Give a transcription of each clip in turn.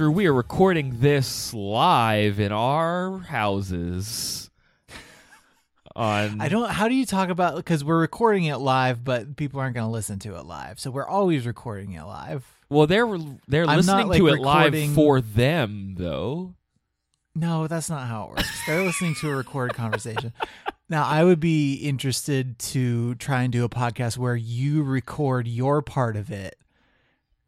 Andrew, we are recording this live in our houses. On I don't. How do you talk about? Because we're recording it live, but people aren't going to listen to it live. So we're always recording it live. well, they're they're I'm listening not, like, to it live for them though. No, that's not how it works. They're listening to a recorded conversation. Now, I would be interested to try and do a podcast where you record your part of it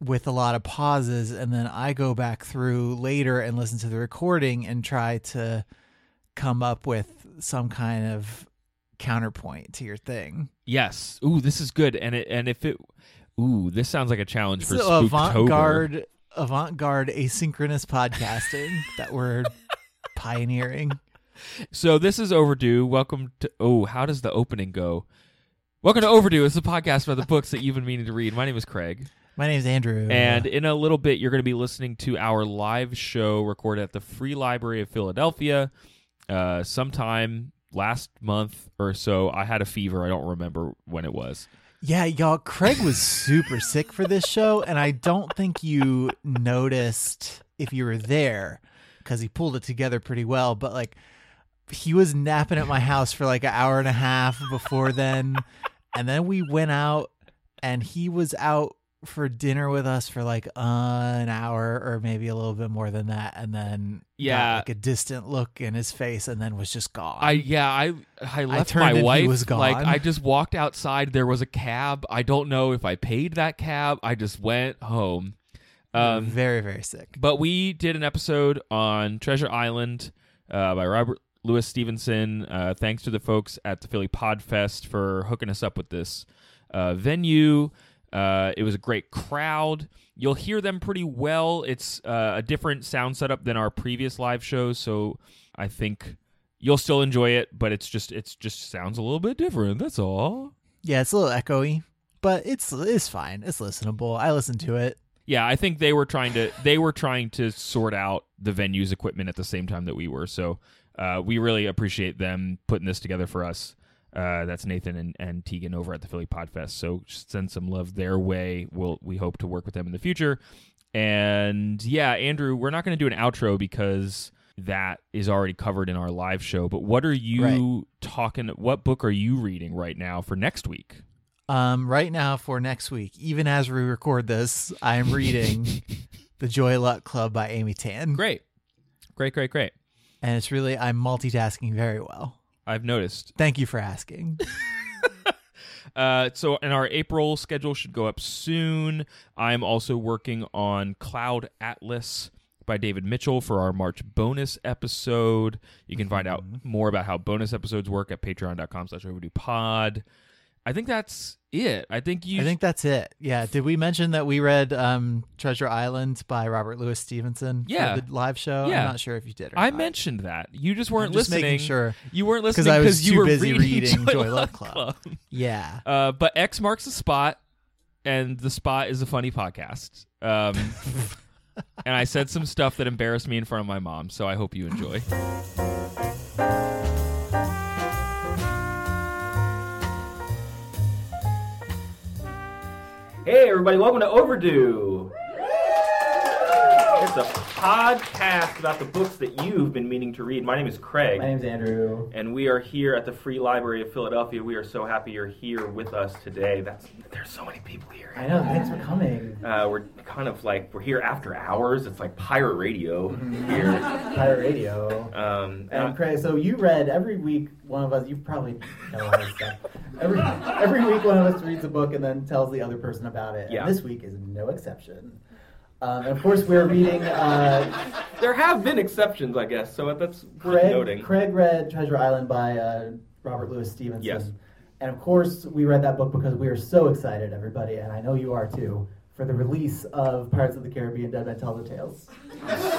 with a lot of pauses, and then I go back through later and listen to the recording and try to come up with some kind of counterpoint to your thing. Yes. Ooh, this is good. And it and if it, ooh, this sounds like a challenge for So avant-garde, avant-garde asynchronous podcasting that we're pioneering. So this is overdue. Welcome to. Oh, how does the opening go? Welcome to Overdue. It's a podcast about the books that you've been meaning to read. My name is Craig. My name's Andrew. And in a little bit, you're going to be listening to our live show recorded at the Free Library of Philadelphia uh, sometime last month or so. I had a fever. I don't remember when it was. Yeah, y'all, Craig was super sick for this show, and I don't think you noticed if you were there because he pulled it together pretty well. But like, he was napping at my house for like an hour and a half before then, and then we went out, and he was out for dinner with us for like uh, an hour or maybe a little bit more than that, and then Yeah. like a distant look in his face, and then was just gone. I yeah I I left turned my wife was gone. like I just walked outside. There was a cab. I don't know if I paid that cab. I just went home. Um, very very sick. But we did an episode on Treasure Island uh, by Robert Louis Stevenson. Uh, thanks to the folks at the Philly Podfest for hooking us up with this uh, venue. Uh, it was a great crowd. You'll hear them pretty well. It's uh, a different sound setup than our previous live shows, so I think you'll still enjoy it. But it's just it's just sounds a little bit different. That's all. Yeah, it's a little echoey, but it's it's fine. It's listenable. I listened to it. Yeah, I think they were trying to they were trying to sort out the venue's equipment at the same time that we were. So uh, we really appreciate them putting this together for us. Uh, that's Nathan and, and Tegan over at the Philly Podfest. So send some love their way. We'll we hope to work with them in the future. And yeah, Andrew, we're not going to do an outro because that is already covered in our live show. But what are you talking? What book are you reading right now for next week? Um, right now for next week, even as we record this, I am reading The Joy Luck Club by Amy Tan, Great, great, great, great. and it's really I'm multitasking very well. I've noticed. Thank you for asking. Uh, so, and our April schedule should go up soon. I'm also working on Cloud Atlas by David Mitchell for our March bonus episode. You can find out more about how bonus episodes work at patreon.com slash overdue pod. I think that's it. I think you I think that's it. Yeah. Did we mention that we read um, Treasure Island by Robert Louis Stevenson? for Yeah. the live show. Yeah. I'm not sure if you did. Or I not. mentioned that. You just weren't just listening. making sure. You weren't listening because I was you too were busy reading, reading Joy Luck Club. Yeah. Uh, but X marks the spot, and the spot is a funny podcast. Um, and I said some stuff that embarrassed me in front of my mom, so I hope you enjoy. Hey, everybody, welcome to Overdue. It's a podcast about the books that you've been meaning to read. My name is Craig. My name's Andrew. and we are here at the Free Library of Philadelphia. We are so happy you're here with us today. That's there's so many people here. I know. Thanks for coming. Uh, we're kind of like we're here after hours. It's like pirate radio here. Pirate Radio. Um, And Craig, so you read every week. One of us, you probably know a lot of stuff. Every every week, one of us reads a book and then tells the other person about it. Yeah. And this week is no exception. Um, and of course, we're reading uh, There have been exceptions, I guess, so that's worth Craig, noting. Craig read Treasure Island by uh, Robert Louis Stevenson. Yes. And of course, we read that book because we are so excited, everybody, and I know you are too, for the release of Pirates of the Caribbean Dead Men Tell the Tales.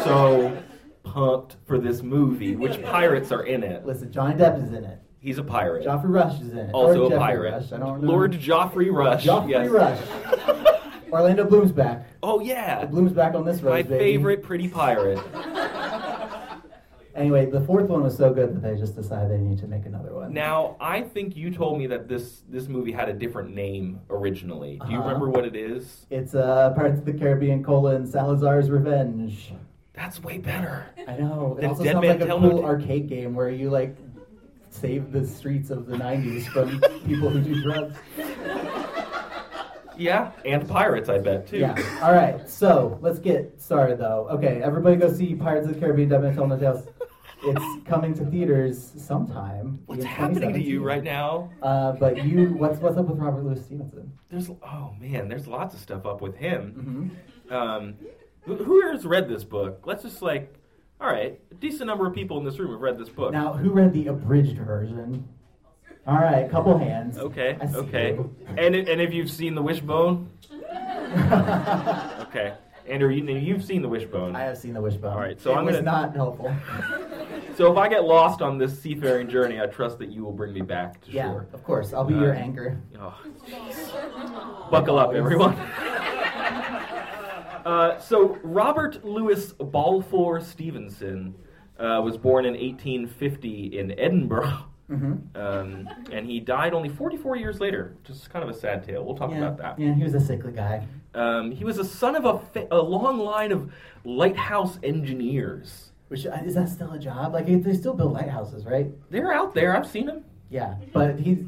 So pumped for this movie. Which pirates are in it? Listen, Johnny Depp is in it. He's a pirate. Joffrey Rush is in it. also Or a Jeffrey pirate. Rush, I don't. Lord Joffrey Rush. Joffrey yes. Rush. Orlando Bloom's back. Oh yeah. Bloom's back on this road, My baby. favorite pretty pirate. Anyway, the fourth one was so good that they just decided they need to make another one. Now, I think you told me that this this movie had a different name originally. Do you Uh-huh. remember what it is? It's uh, Pirates of the Caribbean: colon, Salazar's Revenge. That's way better. I know. It also Dead sounds Man like a Tell No cool arcade game where you like save the streets of the '90s from people who do drugs. Yeah, and pirates, I bet too. Yeah. All right. So let's get started, though. Okay, everybody, go see Pirates of the Caribbean: Dead Man Tell No Tales. It's coming to theaters sometime. What's happening to you right now? Uh, but you, what's what's up with Robert Louis Stevenson? There's oh man, there's lots of stuff up with him. Mm-hmm. Um, who who has read this book? Let's just like, all right, a decent number of people in this room have read this book. Now, who read the abridged version? All right, a couple hands. okay, okay, you. and and if you've seen the Wishbone, okay, Andrew, you, you've seen the Wishbone. I have seen the Wishbone. All right, so it I'm was gonna- not helpful. So if I get lost on this seafaring journey, I trust that you will bring me back to yeah, shore. of course. I'll be your Uh, anchor. Oh. Buckle up, everyone. uh, so, Robert Louis Balfour Stevenson uh, was born in 1850 in Edinburgh, Mm-hmm. um, and he died only 44 years later, which is kind of a sad tale. We'll talk yeah, about that. yeah, he was a sickly guy. Um, he was a son of a, fa- a long line of lighthouse engineers. Which uh, is that still a job? Like they still build lighthouses, right? They're out there. I've seen them. Yeah, but he's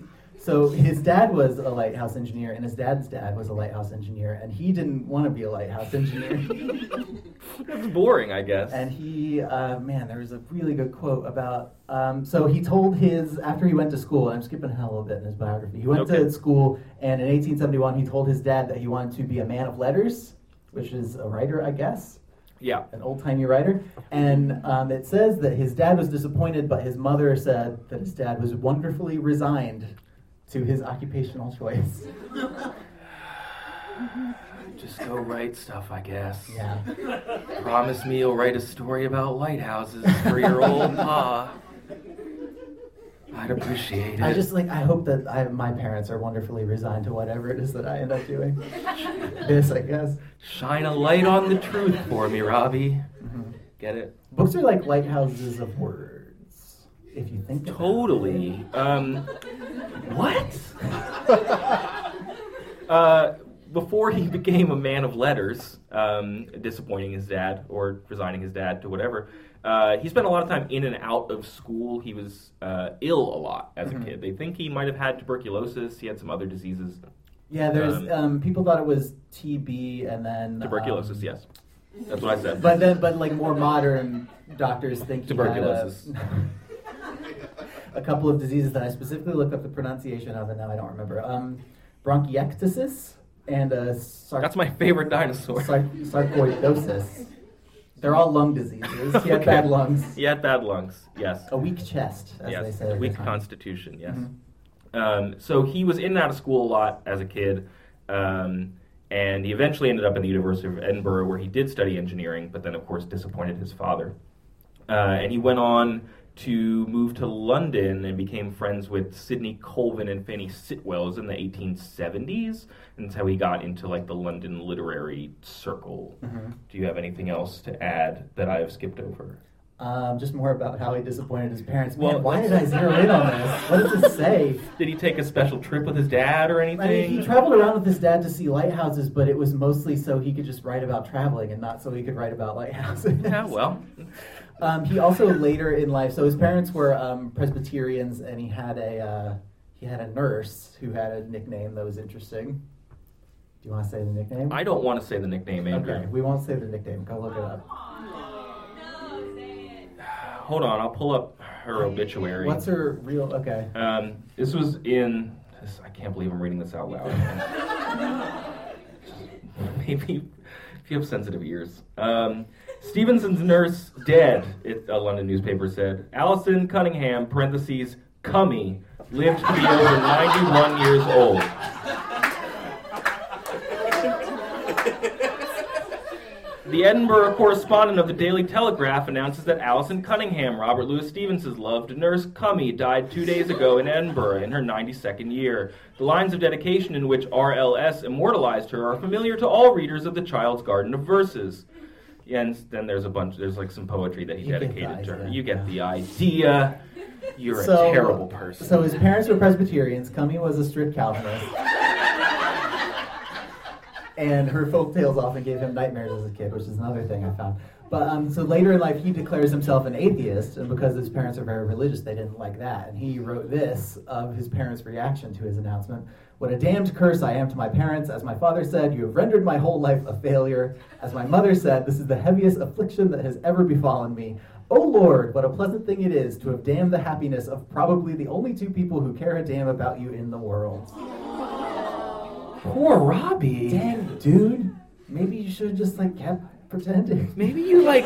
so his dad was a lighthouse engineer, and his dad's dad was a lighthouse engineer, and he didn't want to be a lighthouse engineer. That's boring, I guess. and he, uh, man, there was a really good quote about. Um, so he told his after he went to school. I'm skipping ahead a little bit in his biography. He went Okay. to school, and in 1871, he told his dad that he wanted to be a man of letters, which is a writer, I guess. yeah. an old timey writer, and um, it says that his dad was disappointed, but his mother said that his dad was wonderfully resigned to his occupational choice. Just go write stuff, I guess. Yeah. Promise me you'll write a story about lighthouses for your old pa. I'd appreciate it. I just like I hope that I, my parents are wonderfully resigned to whatever it is that I end up doing. this, I guess. shine a light on the truth for me, Robbie. Get it? Books are like lighthouses of words, if you think. Totally. Um, what? uh, before he became a man of letters, um, disappointing his dad or resigning his dad to whatever, uh, he spent a lot of time in and out of school. He was uh, ill a lot as a kid. They think he might have had tuberculosis. He had some other diseases. Yeah, there's Um, um, people thought it was TB and then Tuberculosis, um, yes. That's what I said. But then, but like more modern doctors think he had a- Tuberculosis. a couple of diseases that I specifically looked up the pronunciation of, and now I don't remember. Um, bronchiectasis and uh, sar- That's my favorite dinosaur. sar- sarcoidosis. They're all lung diseases. He had Okay. bad lungs, He had bad lungs, yes. a weak chest, as they yes, say. at weak constitution. Yes. Mhm. Um, so he was in and out of school a lot as a kid, um, and he eventually ended up at the University of Edinburgh, where he did study engineering, but then, of course, disappointed his father. Uh, and he went on to move to London and became friends with Sidney Colvin and Fanny Sitwells in the 1870s, and that's how he got into like the London literary circle. Mm-hmm. Do you have anything else to add that I have skipped over? Um, just more about how he disappointed his parents. Man, Well, why did I zero in on this? What does this say? Did he take a special trip with his dad or anything? I mean, he traveled around with his dad to see lighthouses, but it was mostly so he could just write about traveling and not so he could write about lighthouses. yeah, well, Um, he also later in life, so his parents were um, Presbyterians, and he had a uh, he had a nurse who had a nickname that was interesting. Do you want to say the nickname? I don't want to say the nickname, Andrew. Okay, we won't say the nickname. Go look it up. Hold on, I'll pull up her obituary. What's her real? Okay. Um, this was in. This, I can't believe I'm reading this out loud. maybe, if you have sensitive ears. Um, Stevenson's nurse dead, it, a London newspaper said. Alison Cunningham, parentheses, Cummy, lived to be over 91 years old. The Edinburgh correspondent of the Daily Telegraph announces that Alison Cunningham, Robert Louis Stevenson's loved nurse Cummy, died two days ago in Edinburgh in her 92nd year. The lines of dedication in which RLS immortalized her are familiar to all readers of the Child's Garden of Verses. And then there's a bunch, there's like some poetry that he You get the dedicated to her. idea, You get the idea. You're So- a terrible person. So his parents were Presbyterians. Cummy was a strict Calvinist. and her folk tales often gave him nightmares as a kid, which is another thing I found. But um, so later in life, he declares himself an atheist, and because his parents are very religious, they didn't like that. And he wrote this of his parents' reaction to his announcement What a damned curse I am to my parents. As my father said, you have rendered my whole life a failure. As my mother said, this is the heaviest affliction that has ever befallen me. Oh Lord, what a pleasant thing it is to have damned the happiness of probably the only two people who care a damn about you in the world. Poor Robbie. Dang, dude. Maybe you should have just like kept pretending. Maybe you like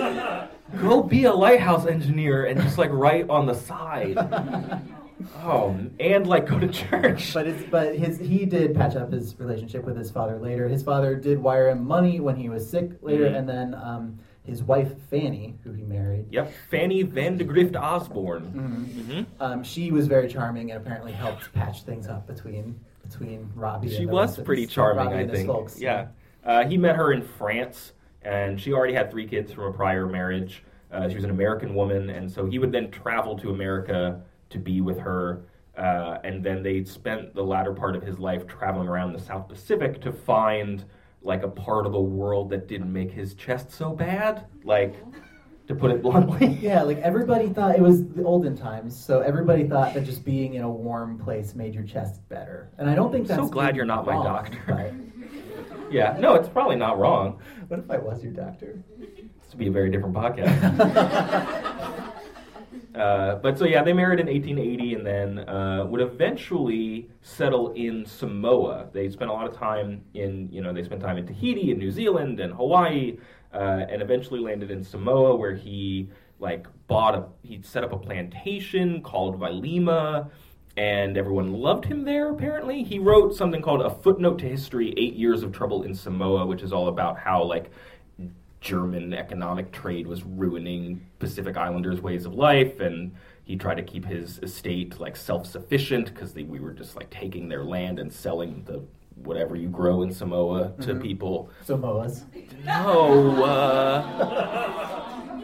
go be a lighthouse engineer and just like write on the side. Oh, and like go to church. But it's but his he did patch up his relationship with his father later. His father did wire him money when he was sick later, Mhm. and then um, his wife Fanny, who he married, Yep, Fanny Van de Grift Osbourne. Mhm. hmm um, she was very charming and apparently helped patch things up between between Robbie. She and the was pretty charming, I think. folks. Yeah, uh, he met her in France, and she already had three kids from a prior marriage. Uh, she was an American woman, and so he would then travel to America to be with her. Uh, and then they spent the latter part of his life traveling around the South Pacific to find like a part of the world that didn't make his chest so bad. Like, to put it bluntly. Yeah, like everybody thought it was the olden times, so everybody thought that just being in a warm place made your chest better. And I don't think that's. So glad you're not my doctor. but- Yeah, no, it's probably not wrong. what if I was your doctor? This would be a very different podcast. Uh, but so yeah, they married in 1880 and then uh, would eventually settle in Samoa. They spent a lot of time in, you know, they spent time in Tahiti and New Zealand and Hawaii, uh, and eventually landed in Samoa where he like bought a, he set up a plantation called Vailima, and everyone loved him there. Apparently, he wrote something called a footnote to history: Eight Years of Trouble in Samoa, which is all about how like German economic trade was ruining Pacific Islanders' ways of life, and he tried to keep his estate like self-sufficient because we were just like taking their land and selling the whatever you grow in Samoa to people. Samoas. No, uh,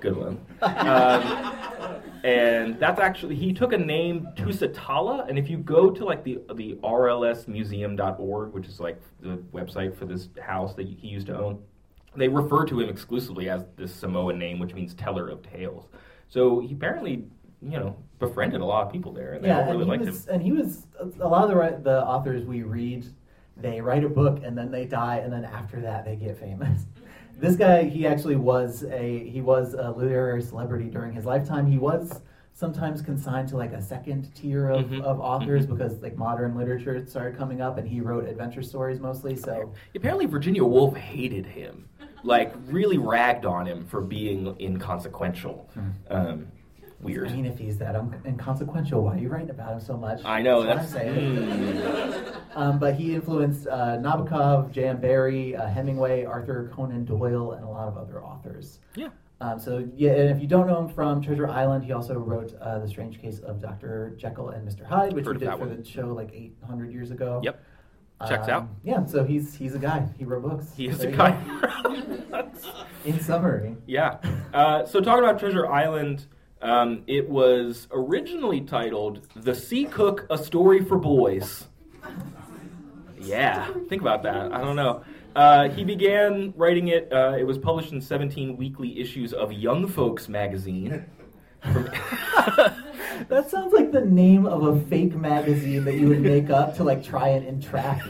good one. Um, and that's actually he took a name Tusitala, and if you go to like the the RLSmuseum.org, which is like the website for this house that he used to own, they refer to him exclusively as this Samoan name, which means teller of tales. So he apparently, you know, befriended a lot of people there, and they Yeah, all really liked was, him. and he was a lot of the the authors we read, they write a book and then they die, and then after that they get famous. This guy, he actually was a he was a literary celebrity during his lifetime. He was sometimes consigned to like a second tier of, Mhm, of authors because like modern literature started coming up, and he wrote adventure stories mostly. So Apparently, Virginia Woolf hated him, like really ragged on him for being inconsequential. Um, weird. I mean, if he's that un- inconsequential, why are you writing about him so much? I know That's that's. what I'm saying. mm. Um, but he influenced uh, Nabokov, J.M. Barrie, uh, Hemingway, Arthur Conan Doyle, and a lot of other authors. Yeah. Um, so yeah, and if you don't know him from Treasure Island, he also wrote uh, The Strange Case of Dr. Jekyll and Mr. Hyde, which Heard we did for one. the show like 800 years ago. Yep. Checks Um, out. Yeah, so he's he's a guy. He wrote books. He is There a guy. In summary, yeah. Uh, so talking about Treasure Island, um, it was originally titled "The Sea Cook: A Story for Boys." Yeah, think about that. I don't know. Uh, he began writing it. Uh, it was published in 17 weekly issues of Young Folks magazine. From that sounds like the name of a fake magazine that you would make up to like try and entrap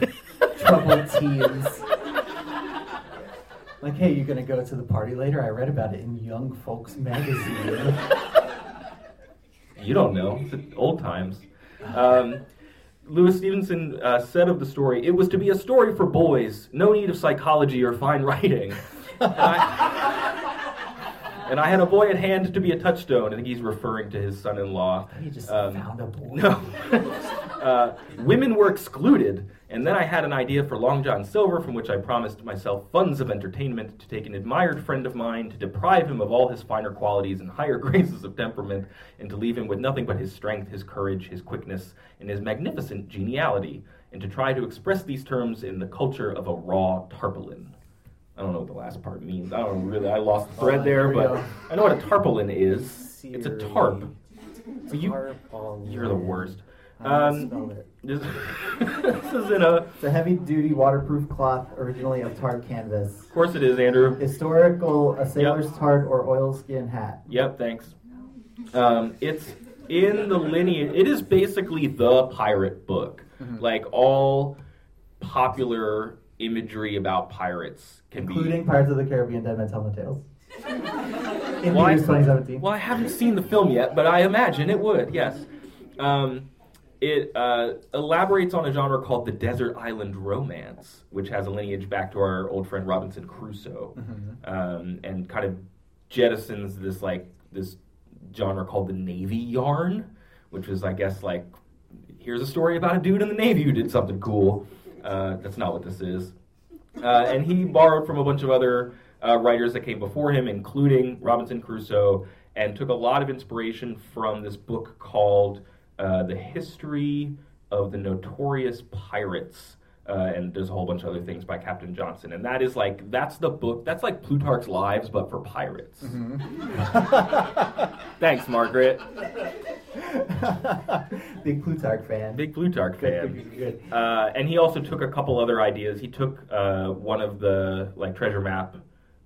troubled teens. Like, hey, you're gonna go to the party later? I read about it in Young Folks magazine. You don't know. It's old times. Um, Louis Stevenson uh, said of the story, it was to be a story for boys, no need of psychology or fine writing. I, and I had a boy at hand to be a touchstone. I think he's referring to his son in law. He just Um, found a boy. No. uh, women were excluded, and then I had an idea for Long John Silver, from which I promised myself funds of entertainment to take an admired friend of mine, to deprive him of all his finer qualities and higher graces of temperament, and to leave him with nothing but his strength, his courage, his quickness, and his magnificent geniality, and to try to express these terms in the culture of a raw tarpaulin. I don't know what the last part means. I don't really. I lost the thread there, but go. I know what a tarpaulin is. It's a tarp. You, Tarpaulin. you're the worst. Um, this, this is in a. It's a heavy-duty waterproof cloth, originally of tarred canvas. Of course, it is, Andrew. Historical, a sailor's tarp or oilskin hat. Yep, thanks. Um, it's in the lineage. It is basically the pirate book. Like all popular imagery about pirates can Including be. Pirates of the Caribbean, Dead Men Tell No Tales. In Well, I- 2017. Well, I haven't seen the film yet, but I imagine it would. Yes. Um, it uh, elaborates on a genre called the desert island romance, which has a lineage back to our old friend Robinson Crusoe, um, and kind of jettisons this like this genre called the navy yarn, which was, I guess, like here's a story about a dude in the navy who did something cool. Uh, that's not what this is. Uh, and he borrowed from a bunch of other uh, writers that came before him, including Robinson Crusoe, and took a lot of inspiration from this book called uh, The History of the Notorious Pirates. Uh, and there's a whole bunch of other things by Captain Johnson. And that is like, that's the book, that's like Plutarch's Lives, but for pirates. Thanks, Margaret. Big Plutarch fan. Big Plutarch fan. good, good, good. Uh, and he also took a couple other ideas. He took uh, one of the like treasure map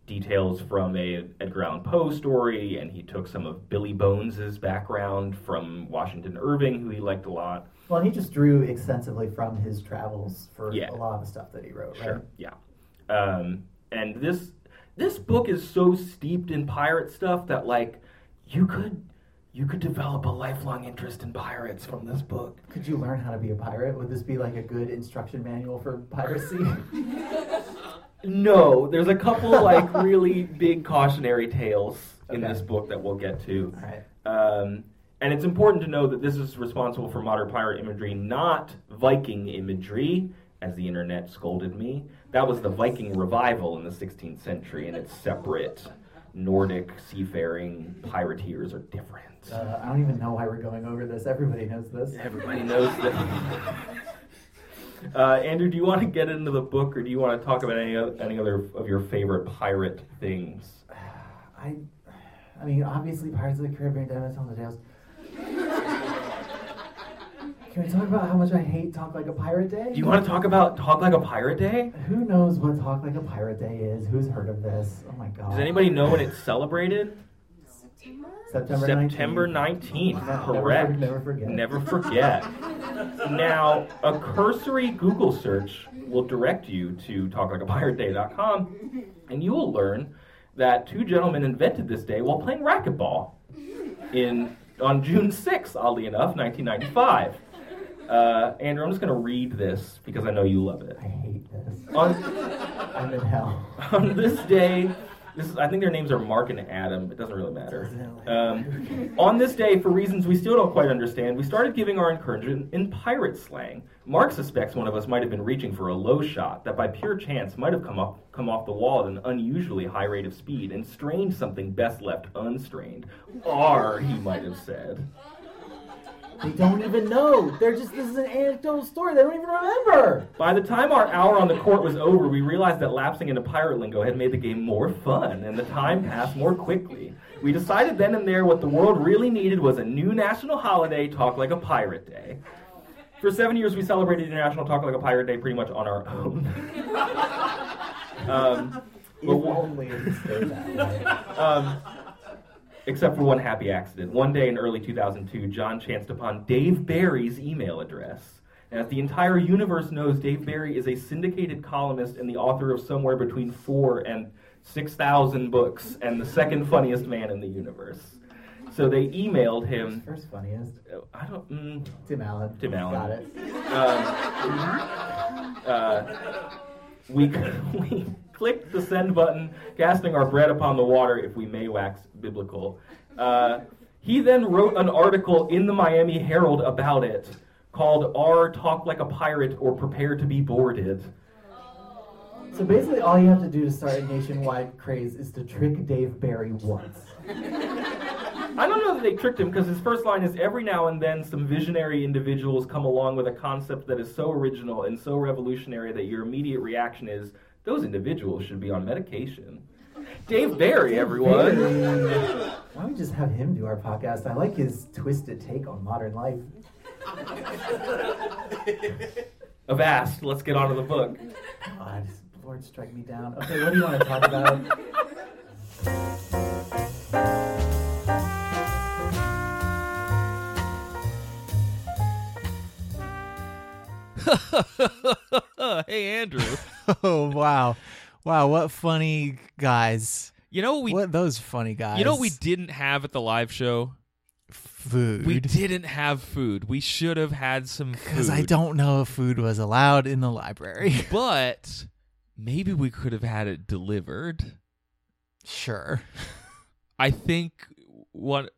details from a Edgar Allan Poe story, and he took some of Billy Bones's background from Washington Irving, who he liked a lot. Well, he just drew extensively from his travels for Yeah. a lot of the stuff that he wrote, right? Sure. Yeah. Um, and this this book is so steeped in pirate stuff that like you could you could develop a lifelong interest in pirates from this book. Could you learn how to be a pirate? Would this be like a good instruction manual for piracy? No, there's a couple like really big cautionary tales in Okay. this book that we'll get to. All right. Um, and it's important to know that this is responsible for modern pirate imagery, not Viking imagery, as the internet scolded me. That was the Viking revival in the 16th century, and it's separate. Nordic seafaring pirateers are different. Uh, I don't even know why we're going over this. Everybody knows this. Everybody knows that. Uh, Andrew, do you want to get into the book, or do you want to talk about any any other of your favorite pirate things? I, I mean, obviously, Pirates of the Caribbean, Dead Men Tell No Tales. Can we talk about how much I hate Talk Like a Pirate Day? Do you want to talk about Talk Like a Pirate Day? Who knows what Talk Like a Pirate Day is? Who's heard of this? Oh my god. Does anybody know when it's celebrated? September 19th. September 19th. Never- Correct. Never, forget. Never forget. now, a cursory Google search will direct you to talklikeapirateday.com, and you will learn that two gentlemen invented this day while playing racquetball in on June 6th, oddly enough, 1995. Uh, Andrew, I'm just going to read this because I know you love it. I hate this. On, I'm in hell. on this day, this is, I think their names are Mark and Adam. It doesn't really matter. Um, on this day, for reasons we still don't quite understand, we started giving our encouragement in pirate slang. Mark suspects one of us might have been reaching for a low shot that by pure chance might have come off, come off the wall at an unusually high rate of speed and strained something best left unstrained. Or, he might have said. They don't even know. They're just, this is an anecdotal story. They don't even remember. By the time our hour on the court was over, we realized that lapsing into pirate lingo had made the game more fun, and the time passed more quickly. We decided then and there what the world really needed was a new national holiday, Talk Like a Pirate Day. For seven years, we celebrated International Talk Like a Pirate Day pretty much on our own. um, If but- only it stayed that way. um, except for one happy accident. One day in early 2002, John chanced upon Dave Barry's email address. And as the entire universe knows, Dave Barry is a syndicated columnist and the author of somewhere between four and 6,000 books and the second funniest man in the universe. So they emailed him. First funniest. I don't. Mm, Tim Allen. Tim Allen. Got it. um, uh, we we clicked the send button, casting our bread upon the water, if we may wax biblical. Uh, he then wrote an article in the Miami Herald about it, called "R Talk Like a Pirate" or "Prepare to Be Boarded." So basically, all you have to do to start a nationwide craze is to trick Dave Barry once. I don't know that they tricked him because his first line is every now and then some visionary individuals come along with a concept that is so original and so revolutionary that your immediate reaction is those individuals should be on medication. Dave Barry, everyone. Why don't we just have him do our podcast? I like his twisted take on modern life. Avast, let's get on to the book. God, Lord, strike me down. Okay, what do you want to talk about? hey, Andrew. Oh wow, wow! What funny guys! You know what we what those funny guys? you know what we didn't have at the live show? food. We didn't have food. We should have had some food. because I don't know if food was allowed in the library. But maybe we could have had it delivered. sure. I think one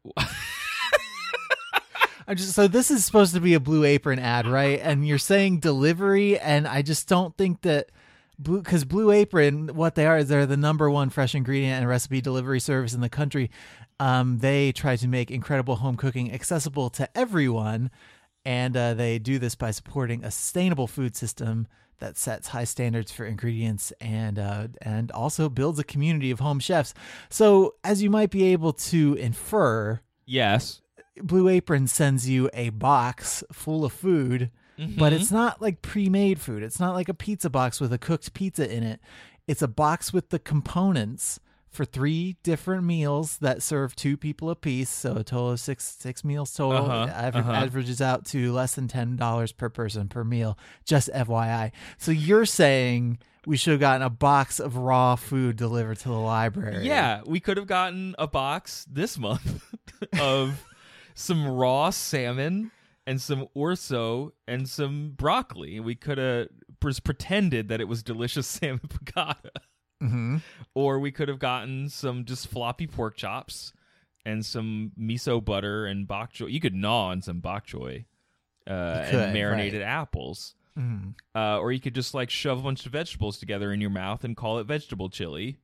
I'm just so this is supposed to be a Blue Apron ad, right? And you're saying delivery, and I just don't think that blue because Blue Apron, what they are is they're the number one fresh ingredient and recipe delivery service in the country. Um, they try to make incredible home cooking accessible to everyone, and uh, they do this by supporting a sustainable food system that sets high standards for ingredients and uh, and also builds a community of home chefs. So, as you might be able to infer, yes. Blue Apron sends you a box full of food, but it's not like pre-made food. It's not like a pizza box with a cooked pizza in it. It's a box with the components for three different meals that serve two people a piece, so a total of six six meals total. Uh-huh, Aver- uh-huh. Averages out to less than ten dollars per person per meal. Just FYI. So you're saying we should have gotten a box of raw food delivered to the library? Yeah, we could have gotten a box this month of some raw salmon and some orzo and some broccoli. We could have pretended that it was delicious salmon piccata. hmm Or we could have gotten some just floppy pork chops and some miso butter and bok choy. You could gnaw on some bok choy uh, could, and marinated right. apples. hmm Uh, or you could just like shove a bunch of vegetables together in your mouth and call it vegetable chili.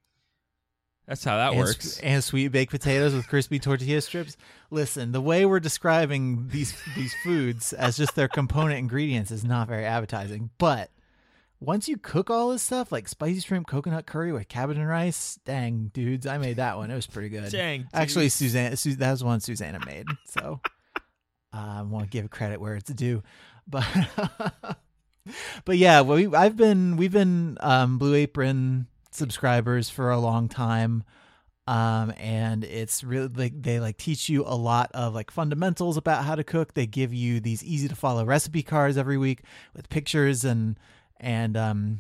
That's how that and, works. and sweet baked potatoes with crispy tortilla strips. Listen, the way we're describing these these foods as just their component ingredients is not very appetizing. But once you cook all this stuff, like spicy shrimp coconut curry with cabbage and rice, dang dudes, I made that one. It was pretty good. Dang, Actually, dudes. Suzanne, Su- that was one Susanna made. So uh, I want to give credit where it's due, but. But yeah, we I've been we've been um, Blue Apron subscribers for a long time um and it's really like they like teach you a lot of like fundamentals about how to cook they give you these easy to follow recipe cards every week with pictures and and um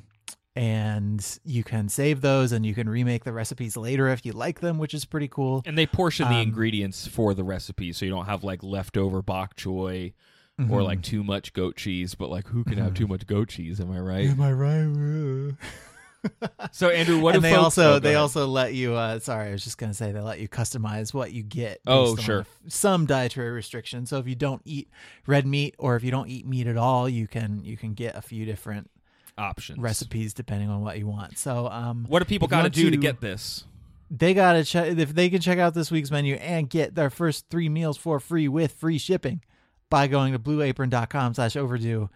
and you can save those and you can remake the recipes later if you like them which is pretty cool And they portion the Um, ingredients for the recipe, so you don't have like leftover bok choy or Mhm. like too much goat cheese. But like, who can have too much goat cheese? Am I right? am i right so Andrew, what and if they folks- also oh, they ahead. also let you uh sorry i was just gonna say they let you customize what you get Oh, sure. some dietary restrictions so if you don't eat red meat or if you don't eat meat at all you can you can get a few different options recipes depending on what you want so um What do people got to do to get this? they gotta check if they can check out this week's menu and get their first three meals for free with free shipping by going to blueapron.com slash overdue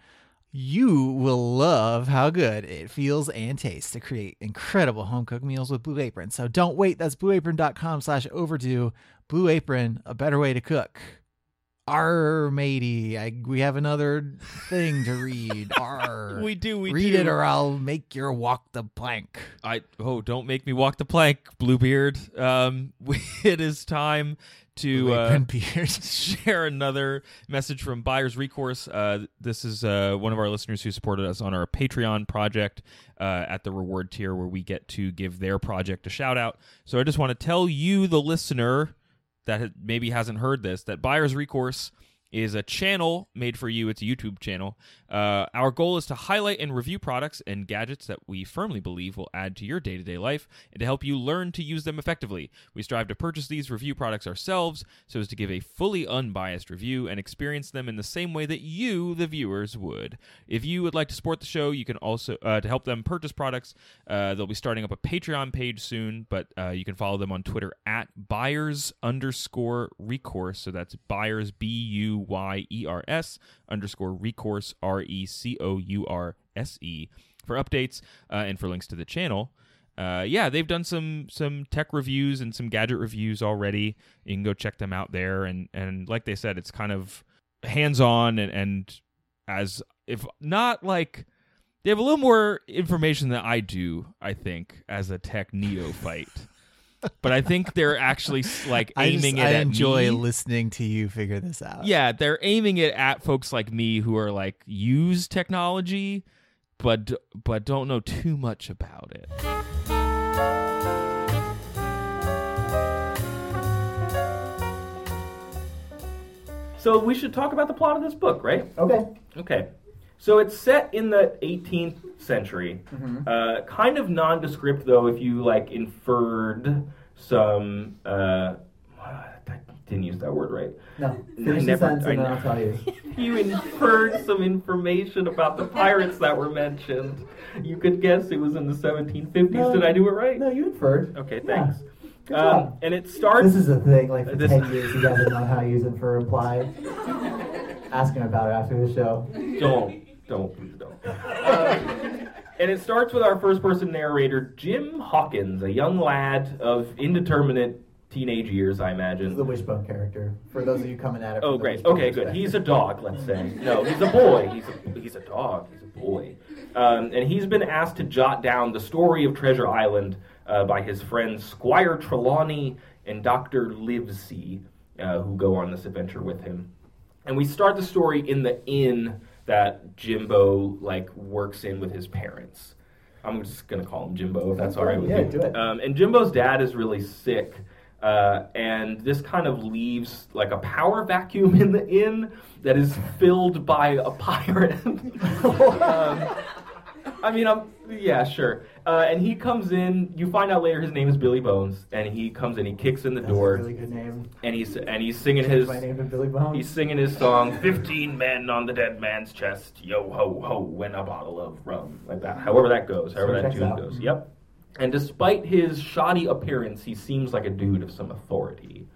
you will love how good it feels and tastes to create incredible home cooked meals with blue apron so don't wait that's blueapron.com slash overdue blue apron a better way to cook Arr, matey, I, we have another thing to read. Arr. We do. We read do. it or I'll make your walk the plank. I oh, don't make me walk the plank, Bluebeard. Um, we, it is time to uh, share another message from Buyers Recourse. Uh, this is uh, one of our listeners who supported us on our Patreon project uh, at the reward tier, where we get to give their project a shout out. So I just want to tell you, the listener, that maybe hasn't heard this, that Buyer's Recourse is a channel made for you. It's a YouTube channel. Uh, our goal is to highlight and review products and gadgets that we firmly believe will add to your day to day life and to help you learn to use them effectively. We strive to purchase these review products ourselves so as to give a fully unbiased review and experience them in the same way that you, the viewers, would. If you would like to support the show, you can also, uh, to help them purchase products, uh, they'll be starting up a Patreon page soon, but uh, you can follow them on Twitter at buyers underscore recourse. So that's buyers, B U Y E R S underscore recourse, R E C O U R S E, for updates uh, and for links to the channel. Uh, yeah, they've done some some tech reviews and some gadget reviews already. You can go check them out there, and and like they said, it's kind of hands on and and as if not like they have a little more information than I do. I think as a tech neophyte. But I think they're actually like I, just, aiming it I at enjoy me. listening to you figure this out. Yeah, they're aiming it at folks like me who are like use technology, but but don't know too much about it. So we should talk about the plot of this book, right? Okay. Okay. So it's set in the 18th century. Uh, kind of nondescript, though, if you like inferred some. Uh, I didn't use that word right. No. Finish the never- sentence I then I'll tell you. You inferred some information about the pirates that were mentioned. You could guess it was in the 1750s. No. Did I do it right? No, you inferred. Okay, Yeah. thanks. Um, and it starts. This is a thing. Like for This- ten years, you guys have known how to use it for reply. Ask him about it after the show. don't, don't, please don't. Um, and it starts with our first person narrator, Jim Hawkins, a young lad of indeterminate teenage years, I imagine. is the wishbone character. For those of you coming at it. Oh, great. Okay, good. He's a dog, let's say. No, he's a boy. He's a, he's a dog. He's a boy. Um, and he's been asked to jot down the story of Treasure Island uh, by his friends Squire Trelawney and Dr. Livesey, uh, who go on this adventure with him. And we start the story in the inn that Jimbo like works in with his parents. I'm just gonna call him Jimbo if that's all right with Yeah, you. do it. Um, and Jimbo's dad is really sick, uh, and this kind of leaves like a power vacuum in the inn that is filled by a pirate. um, I mean, I'm yeah, sure. Uh, and he comes in. You find out later his name is Billy Bones, and he comes in. He kicks in the That's door, a really good name. and he's and he's singing Change his my name to Billy Bones. He's singing his song, 15 men on the dead man's chest, yo ho ho, and a bottle of rum. Like that. However that goes, however Sure that tune out. goes. Yep. And despite his shoddy appearance, he seems like a dude of some authority.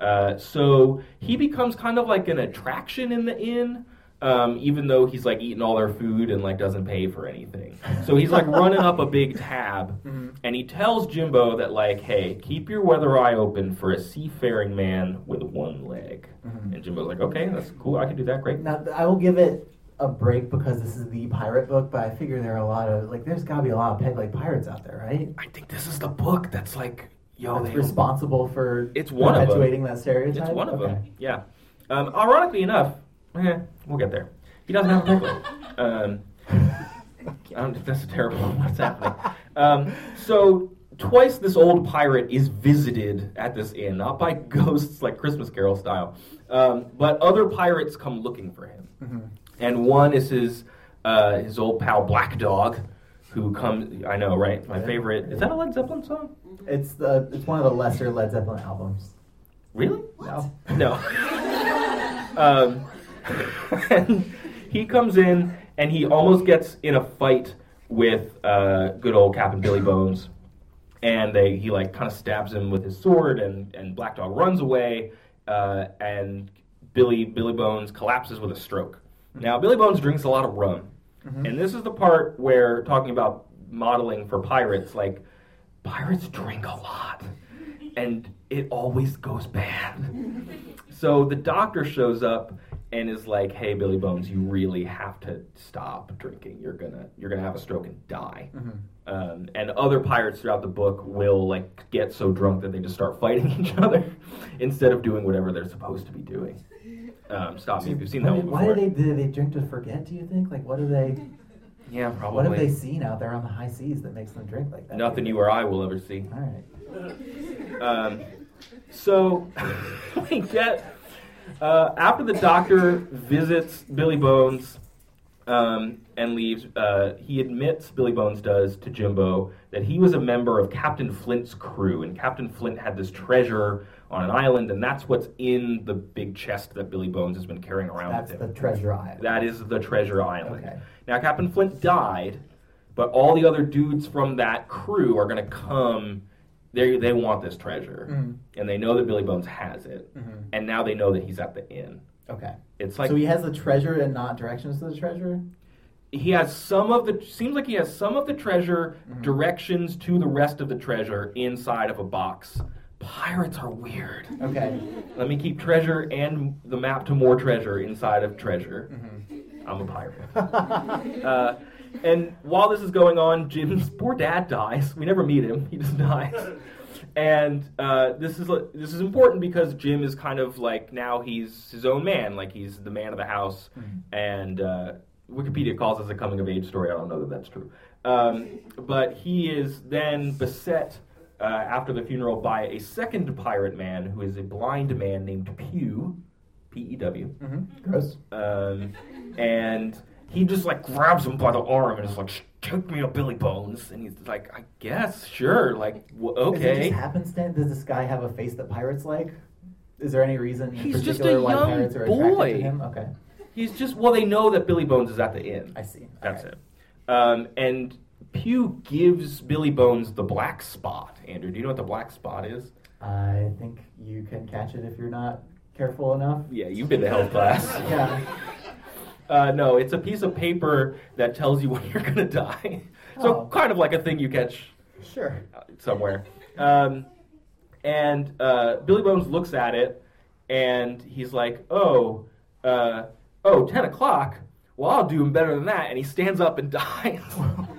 Uh, so he becomes kind of like an attraction in the inn. Um, even though he's like eating all their food and like doesn't pay for anything, so he's like running up a big tab, and he tells Jimbo that like, hey, keep your weather eye open for a seafaring man with one leg. And Jimbo's like, okay, that's cool, I can do that, great. Now I will give it a break because this is the pirate book, but I figure there are a lot of like there's got to be a lot of peg leg pirates out there, right? I think this is the book that's like, yo, That's responsible for It's one of 'em. perpetuating that stereotype. It's one of Okay. them. Yeah. Um, ironically enough, eh, we'll get there. He doesn't have a pickle. Um, I don't, that's a terrible. What's happening? Um, so twice this old pirate is visited at this inn, not by ghosts like Christmas Carol style, um, but other pirates come looking for him. And one is his uh, his old pal Black Dog, who comes. I know, right? My favorite. Is that a Led Zeppelin song? It's the it's one of the lesser Led Zeppelin albums. Really? No. No. um, and he comes in and he almost gets in a fight with uh, good old Captain Billy Bones, and they he like kind of stabs him with his sword, and and Black Dog runs away, uh, and Billy Billy Bones collapses with a stroke. Now Billy Bones drinks a lot of rum, and this is the part where talking about modeling for pirates, like pirates drink a lot, and it always goes bad. So the doctor shows up and is like, "Hey, Billy Bones, you really have to stop drinking. You're gonna you're gonna have a stroke and die." Um, and other pirates throughout the book will like get so drunk that they just start fighting each other instead of doing whatever they're supposed to be doing. Um, stop me if you've seen that Why, one why before. do they do they drink to forget? Do you think? Like, what do they? yeah, probably. What have they seen out there on the high seas that makes them drink like that? Nothing you or I will ever see. All right. Um, So we get uh, after the doctor visits Billy Bones um, and leaves. Uh, he admits Billy Bones does to Jimbo that he was a member of Captain Flint's crew, and Captain Flint had this treasure on an island, and that's what's in the big chest that Billy Bones has been carrying around That's with the treasure island. That is the treasure island. Okay. Now Captain Flint died, but all the other dudes from that crew are going to come. They they want this treasure, Mhm. and they know that Billy Bones has it, Mhm. and now they know that he's at the inn. Okay. It's like so he has the treasure and not directions to the treasure. he has some of the seems like he has some of the treasure Mm-hmm. directions to the rest of the treasure inside of a box pirates are weird Okay. let me keep treasure and the map to more treasure inside of treasure Mm-hmm. i'm a pirate uh, and while this is going on jim's poor dad dies. We never meet him. He just dies. And uh, this is this is important because Jim is kind of like now he's his own man, like he's the man of the house, and uh, Wikipedia calls this a coming of age story. I don't know that that's true, um, but he is then beset uh, after the funeral by a second pirate man who is a blind man named Pew, P E W, Mm-hmm. Gross. um, and he just like grabs him by the arm and is like, "Sh- "Take me to Billy Bones," and he's like, "I guess, sure, like, w- Is it okay." just happenstance? Does this guy have a face that pirates like? Is there any reason in He's particular a why young pirates are attracted boy. to him? Okay, He's just well, they know that Billy Bones is at the inn. I see. That's Alright. it. Um, and Pew gives Billy Bones the black spot. Andrew, do you know what the black spot is? I think you can catch it if you're not careful enough. Yeah, you've been to health class. Yeah. Uh, no, it's a piece of paper that tells you when you're gonna die. So Oh. kind of like a thing you catch Sure. somewhere. Um, and uh, Billy Bones looks at it, and he's like, "Oh, uh, oh, 10 o'clock. Well, I'll do him better than that." And he stands up and dies.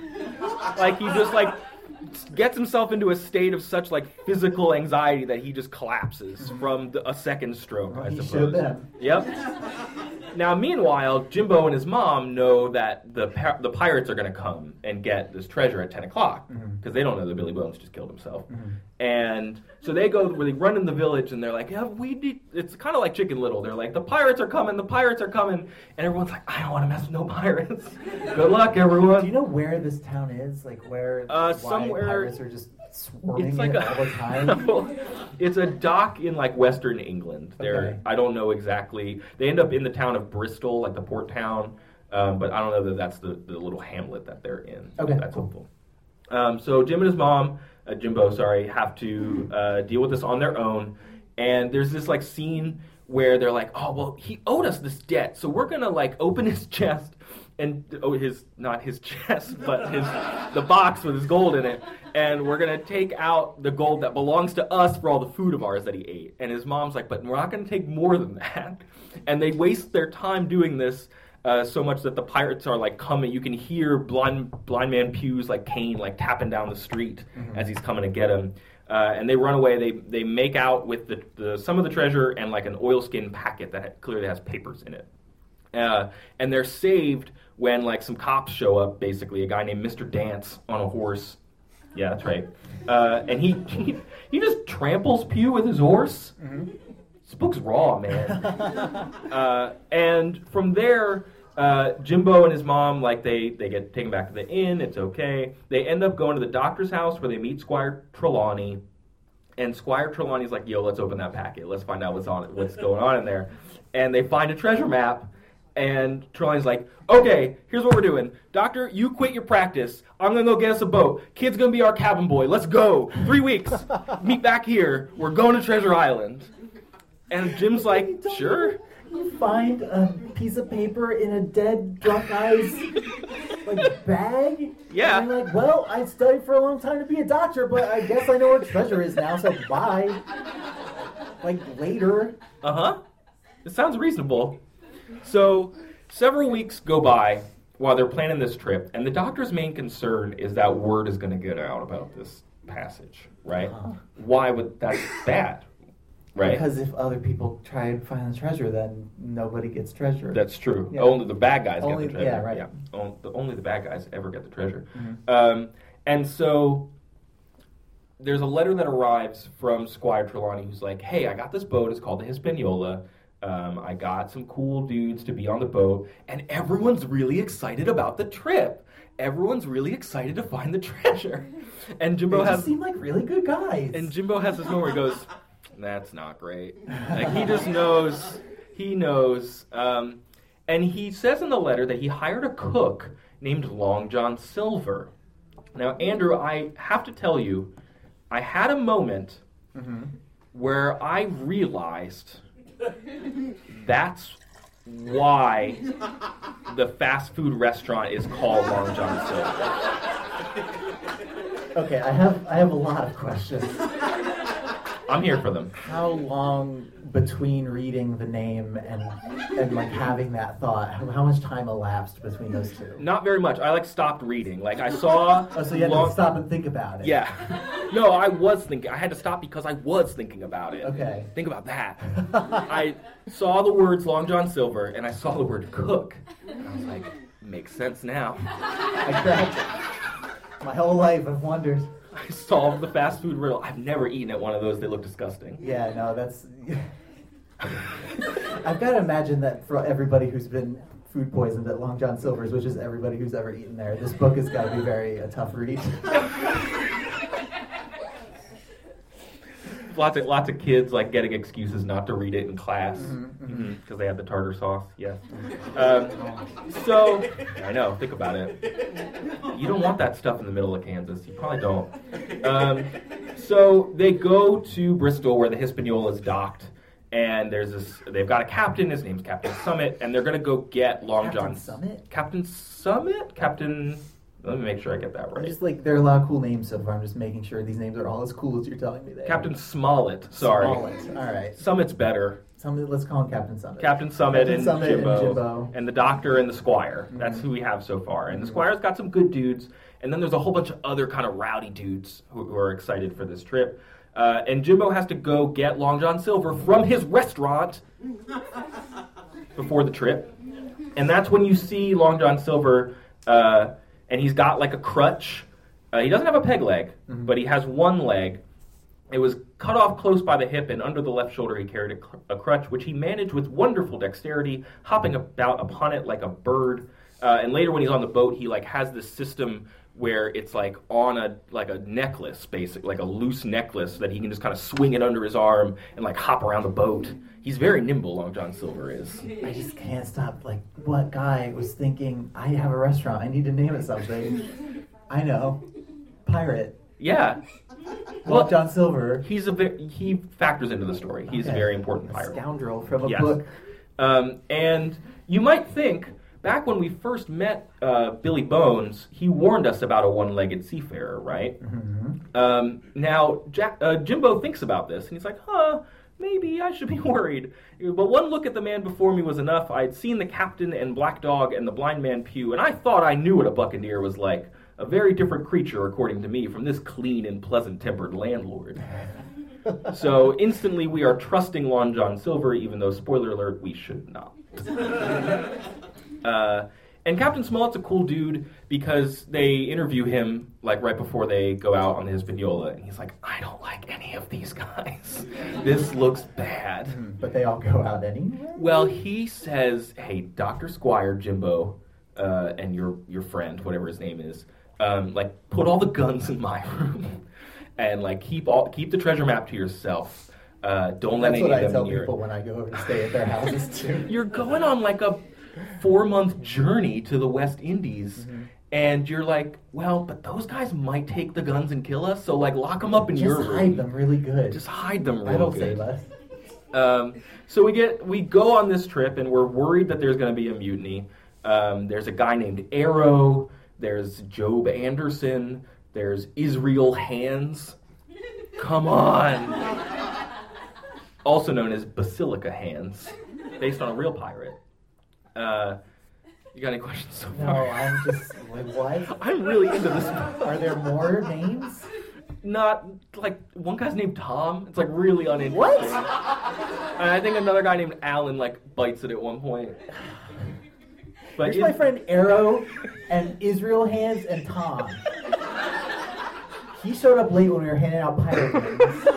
like he just like gets himself into a state of such like physical anxiety that he just collapses from the, a second stroke. I he suppose. should have been. Yep. Now, meanwhile, Jimbo and his mom know that the pi- the pirates are going to come and get this treasure at ten o'clock mm-hmm. because they don't know that Billy Bones just killed himself, mm-hmm. And so they go where they run in the village and they're like, "Yeah, we need." It's kind of like Chicken Little. They're like, "The pirates are coming! The pirates are coming!" And everyone's like, "I don't want to mess with no pirates. Good luck, everyone." Do you know where this town is? Like where Uh, why somewhere- pirates are just swarming It's like it a, all the time? it's a dock in like Western England. There, Okay. I don't know exactly. They end up in the town of Bristol, like the port town, um, but I don't know that that's the, the little hamlet that they're in. Okay, that's cool. helpful. Um, so Jim and his mom, Jimbo, sorry, have to uh, deal with this on their own. And there's this like scene where they're like, "Oh well, he owed us this debt, so we're gonna like open his chest and oh his not his chest, but his the box with his gold in it, and we're gonna take out the gold that belongs to us for all the food of ours that he ate." And his mom's like, "But we're not gonna take more than that." And they waste their time doing this uh, so much that the pirates are like coming. You can hear blind blind man Pew's like cane like tapping down the street as he's coming to get him. Uh, and they run away. They they make out with the, the some of the treasure and like an oilskin packet that clearly has papers in it. Uh, and they're saved when like some cops show up. Basically, a guy named Mr. Dance on a horse. Yeah, that's right. Uh, and he, he he just tramples Pew with his horse. This book's raw, man. uh, and from there, uh, Jimbo and his mom, like they they get taken back to the inn. It's okay. They end up going to the doctor's house where they meet Squire Trelawney. And Squire Trelawney's like, "Yo, let's open that packet. Let's find out what's on it, what's going on in there." And they find a treasure map. And Trelawney's like, "Okay, here's what we're doing. Doctor, you quit your practice. I'm gonna go get us a boat. Kid's gonna be our cabin boy. Let's go. Three weeks. Meet back here. We're going to Treasure Island." And Jim's like, "Sure." You find a piece of paper in a dead drunk guy's like bag. Yeah. And you're like, well, I studied for a long time to be a doctor, but I guess I know where treasure is now. So bye. Like later. Uh huh. It sounds reasonable. So, several weeks go by while they're planning this trip, and the doctor's main concern is that word is going to get out about this passage, right? Uh-huh. Why would that's bad, right? Because if other people try and find the treasure, then nobody gets treasure. That's true. Yeah. Only the bad guys Only- get the treasure. yeah, right. On- the- only the bad guys ever get the treasure. Mhm. Um, and so there's a letter that arrives from Squire Trelawney who's like, "Hey, I got this boat. It's called the Hispaniola. Um, I got some cool dudes to be on the boat, and everyone's really excited about the trip. Everyone's really excited to find the treasure." And They Jimbo just has seem like really good guys. and Jimbo has this moment where he goes, "That's not great." Like he just knows. He knows. Um, and he says in the letter that he hired a cook named Long John Silver. Now, Andrew, I have to tell you, I had a moment where I realized that's why the fast food restaurant is called Long John Silver. okay, I have I have a lot of questions. I'm here for them. How long between reading the name and and like having that thought? How, how much time elapsed between those two? Not very much. I like stopped reading. Like I saw. Oh, so you had long- to stop and think about it. Yeah. No, I was thinking. I had to stop because I was thinking about it. Okay. Think about that. I saw the words Long John Silver and I saw the word cook. And I was like, makes sense now. I cracked it. My whole life I've wondered. I solved the fast food riddle. I've never eaten at one of those. They look disgusting. Yeah, no, that's. I've got to imagine that for everybody who's been food poisoned at Long John Silver's, which is everybody who's ever eaten there, this book has got to be very a tough read. Lots of lots of kids like getting excuses not to read it in class because they had the tartar sauce. Yes. Um, so I know. Think about it. You don't want that stuff in the middle of Kansas. You probably don't. Um, so they go to Bristol where the Hispaniola is docked, and there's this. They've got a captain. His name's Captain Summit, and they're gonna go get Long Captain John Summit? Captain Summit. Captain. Let me make sure I get that right. I'm just like, there are a lot of cool names so far. I'm just making sure these names are all as cool as you're telling me they are. Captain Smollett. Sorry. Smollett. All right. Summit's better. Somebody, let's call him Captain Summit. Captain Summit, Captain and, Summit and Jimbo, Jimbo. and the Doctor and the Squire. That's who we have so far. And the Squire's got some good dudes, and then there's a whole bunch of other kind of rowdy dudes who, who are excited for this trip. Uh, and Jimbo has to go get Long John Silver from his restaurant before the trip. And that's when you see Long John Silver, uh, and he's got like a crutch. Uh, he doesn't have a peg leg, but he has one leg. It was cut off close by the hip, and under the left shoulder he carried a, cr- a crutch, which he managed with wonderful dexterity, hopping about upon it like a bird. Uh, and later, when he's on the boat, he like has this system where it's like on a like a necklace, basically like a loose necklace that he can just kind of swing it under his arm and like hop around the boat. He's very nimble, Long John Silver is. I just can't stop. Like, what guy was thinking, I have a restaurant, I need to name it something? I know. Pirate. Yeah, Long John Silver. he's a ve- he factors into the story. He's a very important A pirate. scoundrel from a Yes. book. Um, and you might think, back when we first met uh, Billy Bones, he warned us about a one-legged seafarer, right? Um, now, Jack, uh, Jimbo thinks about this, and he's like, huh, maybe I should be worried. But one look at the man before me was enough. I had seen the captain and Black Dog and the blind man Pew, and I thought I knew what a buccaneer was like. A very different creature, according to me, from this clean and pleasant-tempered landlord. so instantly we are trusting Long John Silver, even though, spoiler alert, we should not. Uh, and Captain Smollett's a cool dude because they interview him like right before they go out on Hispaniola, and he's like, "I don't like any of these guys. this looks bad." But they all go out anyway. Well, he says, "Hey, Doctor Squire, Jimbo, uh, and your your friend, whatever his name is, um, like put all the guns in my room, and like keep all keep the treasure map to yourself. Uh, don't let That's any what I of them tell near it." people when I go over to stay at their houses too. you're going on like a four month journey to the West Indies. Mm-hmm. And you're like, well, but those guys might take the guns and kill us, so like lock them up in your Just room. hide them really good. Just hide them real That'll good. save us. Um, so we get we go on this trip, and we're worried that there's going to be a mutiny. Um, there's a guy named Arrow. There's Job Anderson. There's Israel Hands. Come on. also known as Basilica Hands, based on a real pirate. Uh, you got any questions so No, far? I'm just like, what? I'm really into this. Are there more names? Not like one guy's named Tom. It's like really uninteresting. What? And I think another guy named Alan like bites it at one point. But Here's it- my friend Arrow and Israel Hands and Tom. He showed up late when we were handing out pirate rings.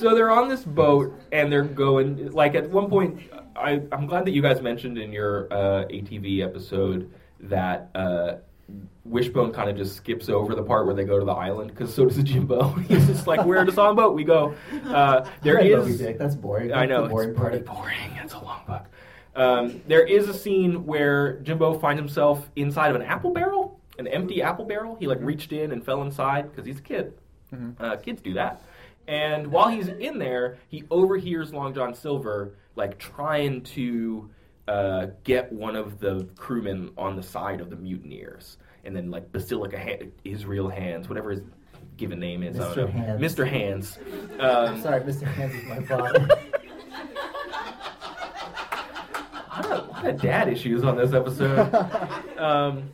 So they're on this boat and they're going. Like at one point, I, I'm glad that you guys mentioned in your uh, ATV episode that uh, Wishbone kind of just skips over the part where they go to the island because so does Jimbo. He's just like, "We're just on a boat. We go." Uh, there Right, is. Dick, That's boring. I know boring it's pretty boring. It's a long book. Um, there is a scene where Jimbo finds himself inside of an apple barrel, an empty apple barrel. He like reached in and fell inside because he's a kid. Uh, kids do that. And while he's in there, he overhears Long John Silver like trying to uh, get one of the crewmen on the side of the mutineers, and then like Basilica Han- Israel Hands, whatever his given name is, I Mr. don't know. Hands. Mr. Hands. Um, Sorry, Mr. Hands is my father. A lot of, lot of dad issues on this episode. um,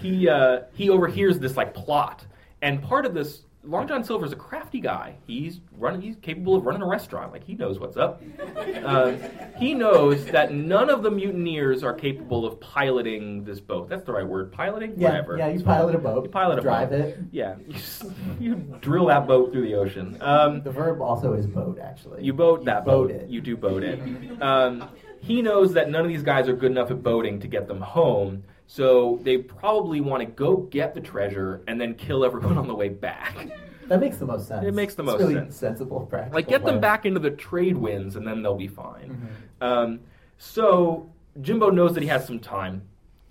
he uh, he overhears this like plot, and part of this. Long John Silver's a crafty guy. He's running. He's capable of running a restaurant. Like he knows what's up. Uh, he knows that none of the mutineers are capable of piloting this boat. That's the right word. Piloting. yeah, Whatever. yeah, you pilot a boat. You pilot a drive boat. it. Yeah. You, just, you drill that boat through the ocean. Um, The verb also is boat, actually. you boat that boat. boat it. You do boat it. Um, he knows that none of these guys are good enough at boating to get them home, so they probably want to go get the treasure and then kill everyone on the way back. That makes the most sense. It makes the It's most really sense. Sensible, practical. Like get them back into the trade winds and then they'll be fine. Um, so Jimbo knows that he has some time.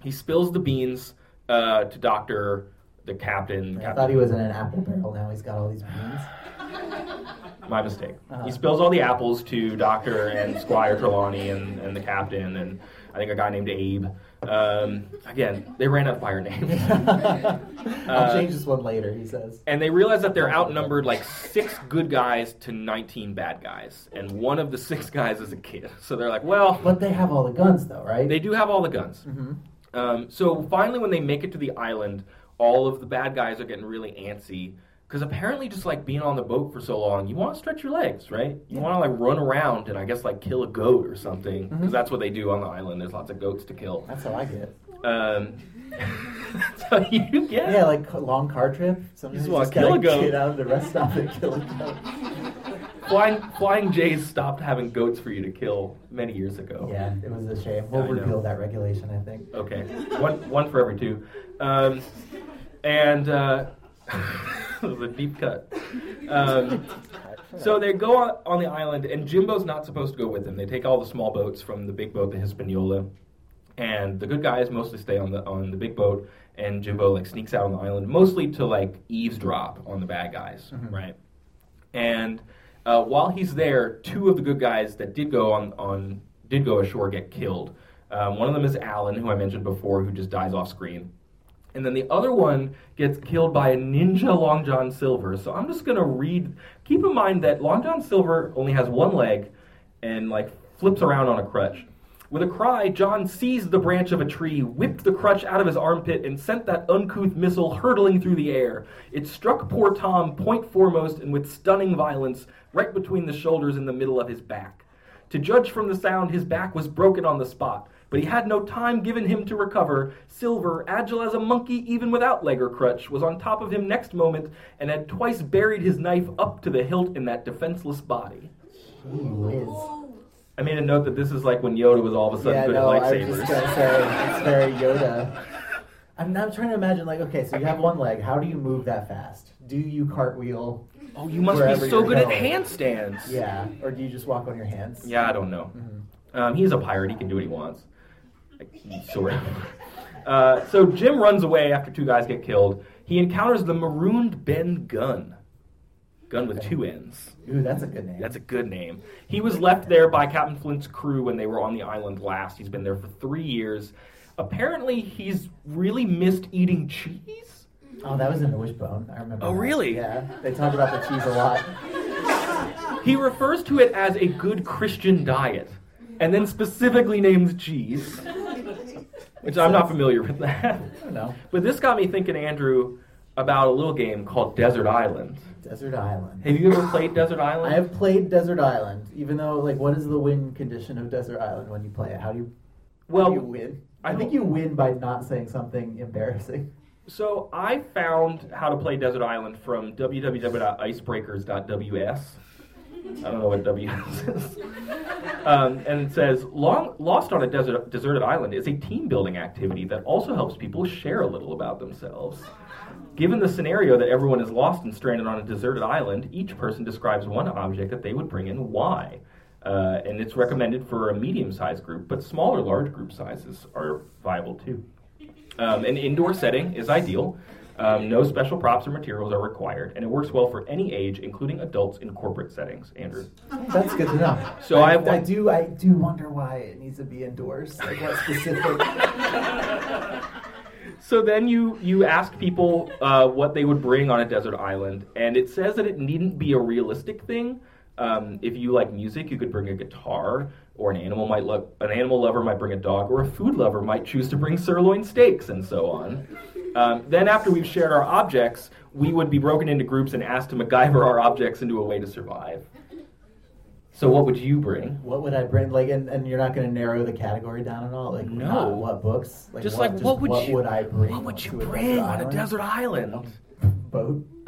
He spills the beans uh, to Doctor, the captain. I captain thought he was in an apple barrel. Now he's got all these beans. My mistake. Uh-huh. He spills all the apples to Doctor and Squire Trelawney and, and the captain and I think a guy named Abe. Um, again, they ran out of fire names. I'll change this one later. He says. and they realize that they're outnumbered like six good guys to 19 bad guys. And one of the six guys is a kid. So they're like, well, But they have all the guns, though, right? they do have all the guns. Mm-hmm. Um, so finally, when they make it to the island, all of the bad guys are getting really antsy because apparently, just like being on the boat for so long, you want to stretch your legs, right? You want to like run around and I guess like kill a goat or something because Mhm. that's what they do on the island. There's lots of goats to kill. That's how I get. Um, that's how you get. Yeah, like a long car trip. Sometimes just you just kill gotta a goat. Get out of the rest stop and kill a goat. Flying Flying J's stopped having goats for you to kill many years ago. Yeah, it was a shame. We'll repeal that regulation, I think. Okay, one one for every two, um, and uh, it was a deep cut. Um, so they go on, on the island, and Jimbo's not supposed to go with them. They take all the small boats from the big boat, the Hispaniola, and the good guys mostly stay on the on the big boat. And Jimbo like sneaks out on the island, mostly to like eavesdrop on the bad guys, right? And uh, while he's there, two of the good guys that did go on, on did go ashore get killed. Um, one of them is Alan, who I mentioned before, who just dies off screen. And then the other one gets killed by a ninja Long John Silver. So I'm just gonna read. Keep in mind that Long John Silver only has one leg, and like flips around on a crutch. With a cry, John seized the branch of a tree, whipped the crutch out of his armpit, and sent that uncouth missile hurtling through the air. It struck poor Tom point foremost and with stunning violence right between the shoulders and the middle of his back. To judge from the sound, his back was broken on the spot, but he had no time given him to recover. Silver, agile as a monkey even without leg or crutch, was on top of him next moment and had twice buried his knife up to the hilt in that defenseless body. Gee whiz. I made a note that this is like when Yoda was all of a sudden Yeah, good no, at I was just lightsabers. gonna say it's very Yoda. I'm now trying to imagine, like, okay, so you have one leg. How do you move that fast? Do you cartwheel? Oh, you must be so you're good at handstands. Yeah, or do you just walk on your hands? Yeah, I don't know. Mm-hmm. Um, he's a pirate. He can do what he wants. Like, sort of. Uh, so Jim runs away after two guys get killed. He encounters the marooned Ben Gunn. Gun with two N's. Ooh, that's a good name. That's a good name. He was left there by Captain Flint's crew when they were on the island last. He's been there for three years. Apparently, he's really missed eating cheese. oh, that was in the Wishbone. I remember. Oh, that. really? Yeah, they talk about the cheese a lot. He refers to it as a good Christian diet, and then specifically names cheese, which I'm not familiar with that. I know. But this got me thinking, Andrew, about a little game called Desert Island. Desert Island. Have you ever played Desert Island? I have played Desert Island, even though, like, what is the win condition of Desert Island when you play it? How do you, Well, do you win? I think you win by not saying something embarrassing. So I found how to play Desert Island from www.icebreakers.ws. I don't know what WS is. Um, and it says, Long, Lost on a desert, deserted island is a team building activity that also helps people share a little about themselves. Given the scenario that everyone is lost and stranded on a deserted island, each person describes one object that they would bring and why. Uh, and it's recommended for a medium sized group, but smaller, large group sizes are viable too. Um, an indoor setting is ideal. Um, no special props or materials are required, and it works well for any age, including adults in corporate settings. Andrew. That's good to know. So I, I I do I do wonder why it needs to be indoors. Like what specific? So then you you ask people uh, what they would bring on a desert island, and it says that it needn't be a realistic thing. Um, if you like music, you could bring a guitar, or an animal might lo- an animal lover might bring a dog, or a food lover might choose to bring sirloin steaks, and so on. Um, then after we've shared our objects, we would be broken into groups and asked to MacGyver our objects into a way to survive. So what would you bring? What would I bring? Like, and, and you're not going to narrow the category down at all. Like, No. what books? Like, Just like, what would you- I bring? What would you a bring on a desert island? boat?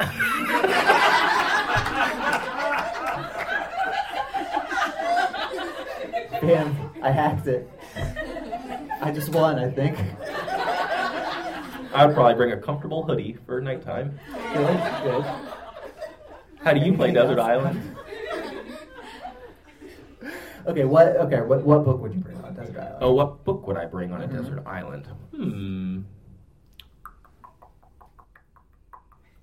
Damn, I hacked it. I just won, I think. I would probably bring a comfortable hoodie for nighttime. How do you play Desert? Island? Okay, what? Okay, what? What book would you bring on Desert Island? Oh, what book would I bring on a Mhm. desert island? Hmm.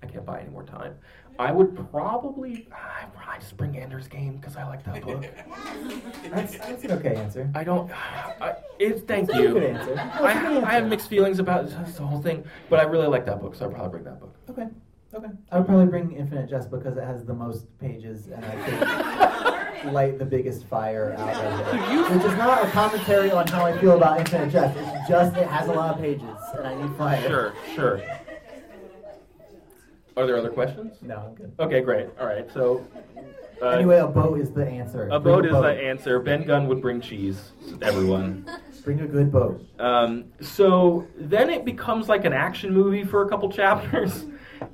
I can't buy any more time. I would probably, I'd probably just bring Ender's Game because I like that book. That's, that's an okay answer. I don't. I, it's thank That's a good you. answer. That's a I, good I have mixed feelings about this the whole thing, but I really like that book, so I'd probably bring that book. Okay, okay. I would probably bring Infinite just because it has the most pages and I could light the biggest fire out of it. Which is not a commentary on how I feel about Infinite Jest. It's just it has a lot of pages and I need fire. Sure, sure. Are there other questions? No, I'm good. Okay, great. All right, so. Uh, anyway, a boat is the answer. A Bring boat is the answer. Ben Gunn would bring cheese. to Everyone. Bring a good boat. Um, so then it becomes like an action movie for a couple chapters,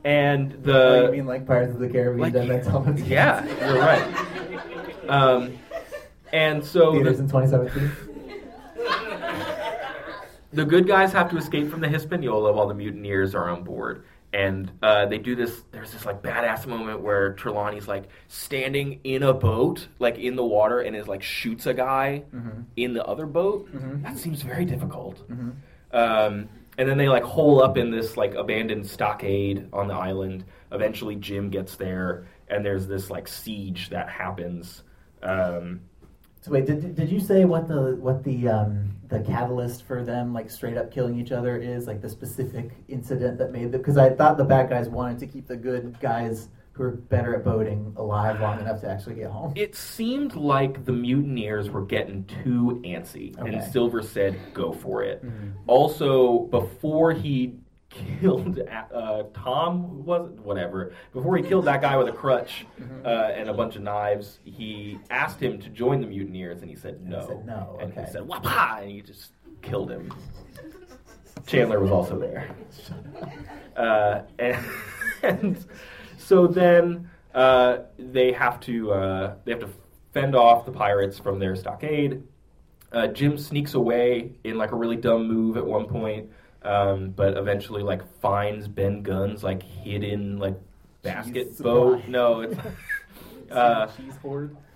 and the oh, you mean like Pirates of the Caribbean? like- Man's Helmet? yeah, you're right. Um, and so Theaters the, in 2017. the good guys have to escape from the Hispaniola while the mutineers are on board. And uh, they do this. There's this like badass moment where Trelawney's like standing in a boat, like in the water, and is like shoots a guy in the other boat. That seems very difficult. Um, and then they like hole up in this like abandoned stockade on the island. Eventually, Jim gets there, and there's this like siege that happens. Um, So wait, did, did you say what the what the um, the catalyst for them like straight up killing each other is? Like the specific incident that made them? Because I thought the bad guys wanted to keep the good guys who are better at boating alive long enough to actually get home. it seemed like the mutineers were getting too antsy, and Silver said, "Go for it." Also, before he killed uh, Tom, was whatever. Before he killed that guy with a crutch uh, and a bunch of knives, he asked him to join the mutineers, and he said he no. said no, and okay. he said "Wapa!" and he just killed him. Chandler was also there. Uh, and, and so then uh, they have to uh, they have to fend off the pirates from their stockade. Uh, Jim sneaks away in like a really dumb move at one point, um, but eventually like finds Ben Gunn's like hidden like basket Cheese boat. supply. No, it's uh,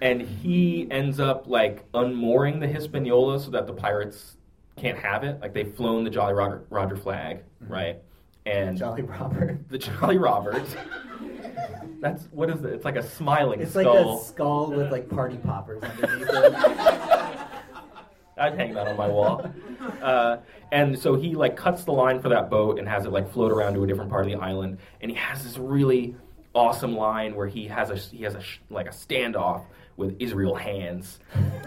and he ends up like unmooring the Hispaniola so that the pirates can't have it. Like they've flown the Jolly Roger, Roger flag, right? And Jolly Robert. the Jolly Robert. That's what is it? It's like a smiling It's like skull. a skull with like party poppers underneath it. I'd hang that on my wall. Uh, and so he like cuts the line for that boat and has it like float around to a different part of the island. And he has this really awesome line where he has a he has a like a standoff with Israel Hands,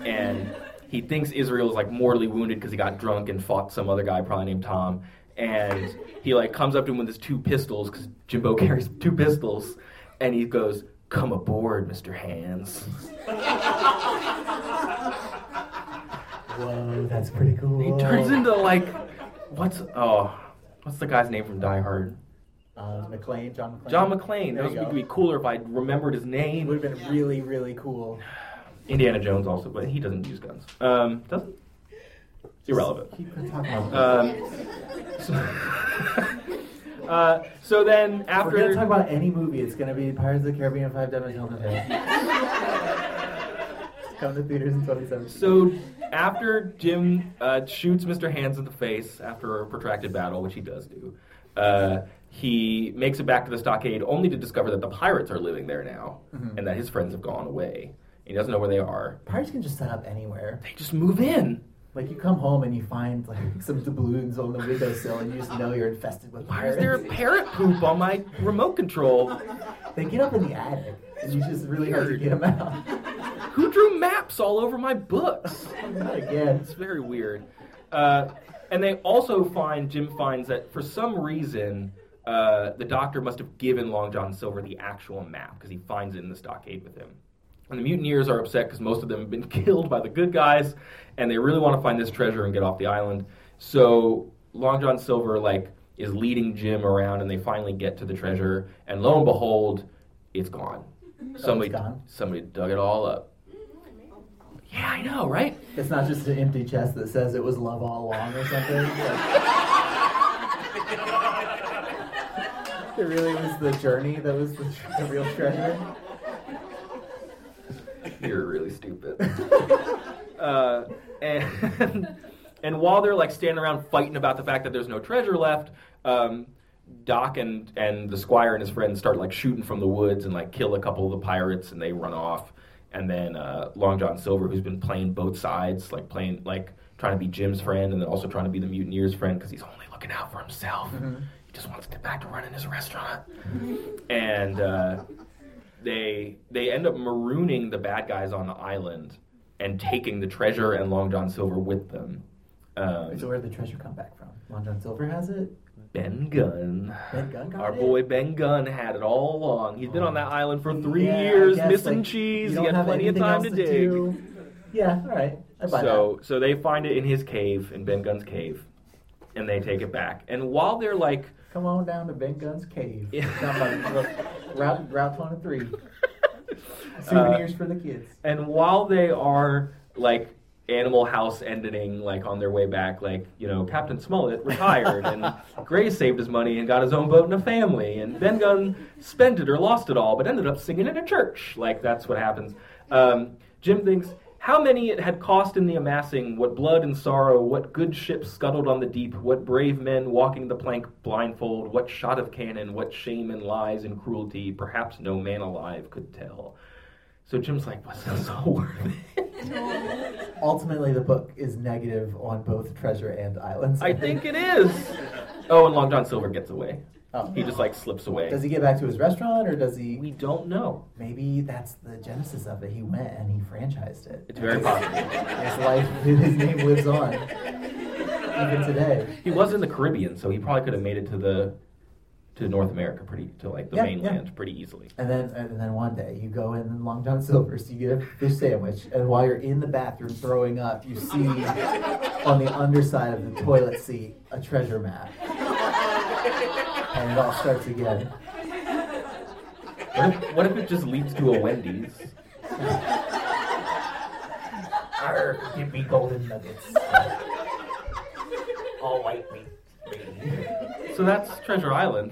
and he thinks Israel is like mortally wounded because he got drunk and fought some other guy probably named Tom. And he like comes up to him with his two pistols because Jimbo carries two pistols, and he goes, "Come aboard, Mister Hands." Whoa, that's pretty cool. He turns into like what's oh what's the guy's name from Die Hard? uh, McClane, John McClane. John McClane. There That you would go. be cooler if I remembered his It name. would have been really, really cool. Indiana Jones also, but he doesn't use guns. Um, doesn't? It's irrelevant. Keep talking about Um, so, uh, so then after we're gonna talk about any movie, it's gonna be Pirates of the Caribbean: Five Dimensional Invasion. Come to theaters in 2017. so after Jim uh, shoots Mr. Hands in the face after a protracted battle, which he does do, uh, he makes it back to the stockade only to discover that the pirates are living there now Mm-hmm. and that his friends have gone away. He doesn't know where they are. Pirates can just set up anywhere. They just move in. Like you come home and you find like some doubloons on the windowsill, and you just know you're infested with Why pirates. is there a parrot poop on my remote control? They get up in the attic, and you just really hard to get them out. Who drew maps all over my books? Not again. It's very weird. Uh, and they also find, Jim finds that for some reason, uh, the doctor must have given Long John Silver the actual map because he finds it in the stockade with him. And the mutineers are upset because most of them have been killed by the good guys, and they really want to find this treasure and get off the island. So Long John Silver like is leading Jim around, and they finally get to the treasure, and lo and behold, it's gone. Somebody, gone? somebody dug it all up. Yeah, I know, right? It's not just an empty chest that says it was love all along or something. Like- it really was the journey that was the, the real treasure. You're really stupid. uh, and and while they're like standing around fighting about the fact that there's no treasure left, um, Doc and and the squire and his friends start like shooting from the woods and like kill a couple of the pirates and they run off. And then uh, Long John Silver, who's been playing both sides, like playing like trying to be Jim's friend and then also trying to be the mutineers' friend because he's only looking out for himself. He just wants to get back to running his restaurant. And uh, they they end up marooning the bad guys on the island and taking the treasure and Long John Silver with them. Um, So where did the treasure come back from? Long John Silver has it. Ben mm-hmm. Gunn, Ben Gunn got our it? boy Ben Gunn, had it all along. He's been on that oh. island for three Yeah, years, guess, missing like, cheese. He had plenty of time else to dig. do. Yeah, all right. I buy So so they find it in his cave, in Ben Gunn's cave, and they take it back. And while they're like. Come on down to Ben Gunn's cave. Yeah. By Route Route 23. Souvenirs uh, for the kids. And while they are like Animal House ending, like on their way back, like you know, Captain Smollett retired, and Gray saved his money and got his own boat and a family, and Ben Gunn spent it or lost it all, but ended up singing in a church. Like that's what happens. Um, Jim thinks. How many it had cost in the amassing, what blood and sorrow, what good ships scuttled on the deep, what brave men walking the plank blindfold, what shot of cannon, what shame and lies and cruelty, perhaps no man alive could tell. So Jim's like, was this all worth it? Ultimately, the book is negative on both treasure and islands. I think it is. Oh, and Long John Silver gets away. Oh. He just like slips away. Does he get back to his restaurant, or does he? We don't know. Maybe that's the genesis of it. He went and he franchised it. It's very possible. His life, his name lives on, even today. He was in the Caribbean, so he probably could have made it to the to mm-hmm. North America pretty to like the Yeah, mainland pretty easily. And then, and then one day you go in Long John Silver's, you get a fish sandwich, and while you're in the bathroom throwing up, you see on the underside of the toilet seat a treasure map, and it all starts again. What if, what if it just leads to a Wendy's? Arr, give me golden nuggets. All white meat. So that's Treasure Island.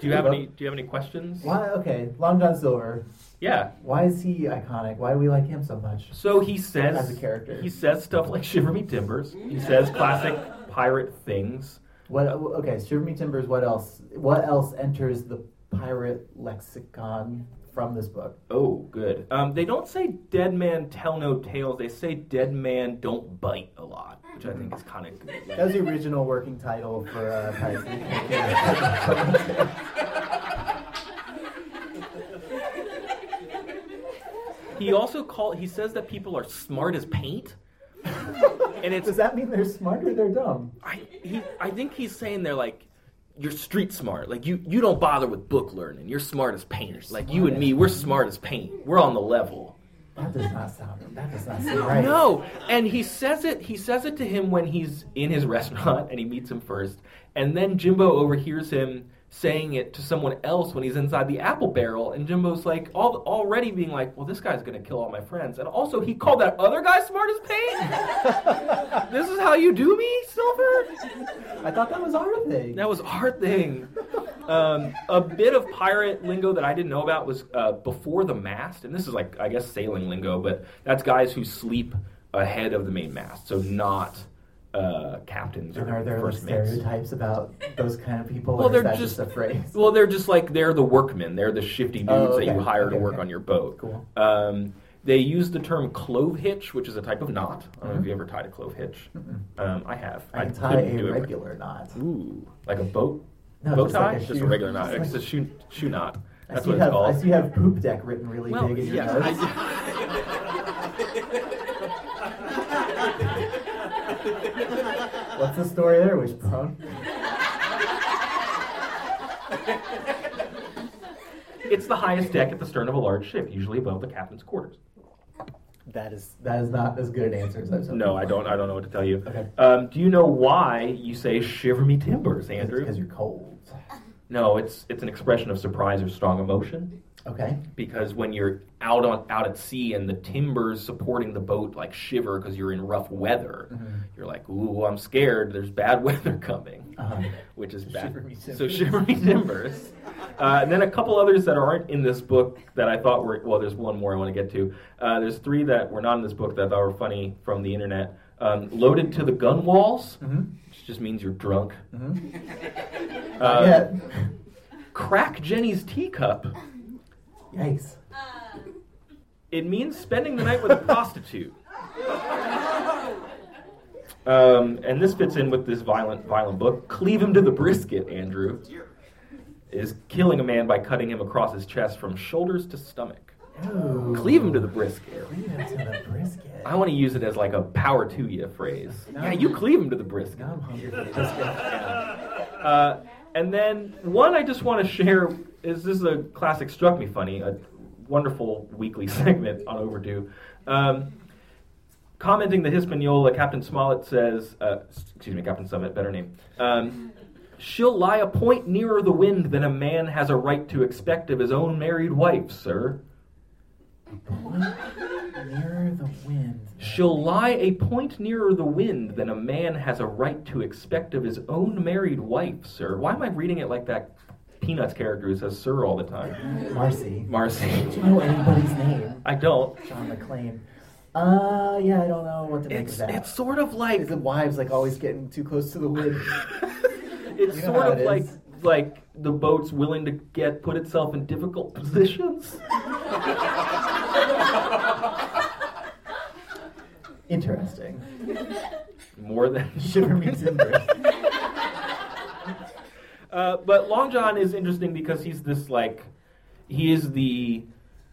Do you have any? Do you have any questions? Why? Okay, Long John Silver. Yeah. Why is he iconic? Why do we like him so much? So he says As a character. He says stuff like "Shiver Me Timbers." He says classic pirate things. What? Okay, Shiver Me Timbers. What else? What else enters the pirate lexicon from this book? Oh, good. Um, they don't say "dead man tell no tales." They say "dead man don't bite" a lot, which I think is kind of good. That was the original working title for uh, Pirates of the Caribbean. He also call he says that people are smart as paint, and it's Does that mean they're smart or they're dumb? I he I think he's saying they're like you're street smart. Like you you don't bother with book learning. You're smart as paint. Like you and me, we're smart as paint. We're on the level. That does not sound. That does not seem right. No, and he says it. He says it to him when he's in his restaurant and he meets him first, and then Jimbo overhears him saying it to someone else when he's inside the apple barrel, and Jimbo's like all, already being like, "Well, this guy's gonna kill all my friends," and also he called that other guy smart as paint. this is how you do me, Silver. I thought that was our thing. That was our thing. Um, a bit of pirate lingo that I didn't know about was uh, before the mast, and this is like I guess sailing lingo, but that's guys who sleep ahead of the main mast, so not uh, captains And or are there like first mates. stereotypes about those kind of people, Well, or they're is that just- just, a phrase? Well, they're just like they're the workmen. They're the shifty dudes Oh, that you okay. hire to work okay. on your boat. Cool. Um, they use the term clove hitch, which is a type of knot. I don't know if you ever tied a clove hitch. Um, I have. I can tie a do it. regular knot. Ooh, like a boat No, bow just tie, like a just a regular knot. Just It's a like- shoe shoe knot. That's what you it's have, called. I see you have poop deck written really Well, big in your yeah, notes. What's the story there, Wishbone? It's the highest deck at the stern of a large ship, usually above the captain's quarters. That is that is not as good an answer as I've No, I don't. I don't know what to tell you. Okay. Um, do you know why you say "shiver me timbers," Andrew? Because you're cold. No, it's it's an expression of surprise or strong emotion. Okay. Because when you're out on out at sea and the timbers supporting the boat like shiver because you're in rough weather, Mm-hmm. you're like, "Ooh, I'm scared. There's bad weather coming," Uh-huh. which is bad. So timbers. shiver me timbers. Uh, and then a couple others that aren't in this book that I thought were well. There's one more I want to get to. Uh, there's three that were not in this book that I thought were funny from the internet. Um, loaded to the gun walls, Mhm. which just means you're drunk. Mhm. Uh. Crack Jenny's teacup. Yikes. It means spending the night with a prostitute. Um, and this fits in with this violent, violent book. Cleave him to the brisket, Andrew. Is killing a man by cutting him across his chest from shoulders to stomach. Ooh. Cleave him to the brisket. Cleave him to the brisket. I want to use it as like a power to you phrase. Yeah, you cleave him to the brisket. I'm hungry for the brisket. Uh, and then one I just want to share is this is a classic struck me funny, a wonderful weekly segment on Overdue. Um, commenting the Hispaniola, Captain Smollett says, uh, excuse me, Captain Summit, better name. Um, She'll lie a point nearer the wind than a man has a right to expect of his own married wife, sir. Nearer the wind. She'll lie a point nearer the wind than a man has a right to expect of his own married wife, sir. Why am I reading it like that Peanuts character who says sir all the time? Marcy. Marcy. Do you know anybody's name? I don't. John McClane. Uh, yeah, I don't know what to make It's of that. it's sort of like Is the wives like always getting too close to the wind? it's You know sort of it like is. like the boat's willing to get put itself in difficult positions. Interesting. More than Shiver me timbers. Uh, but Long John is interesting because he's this like he is the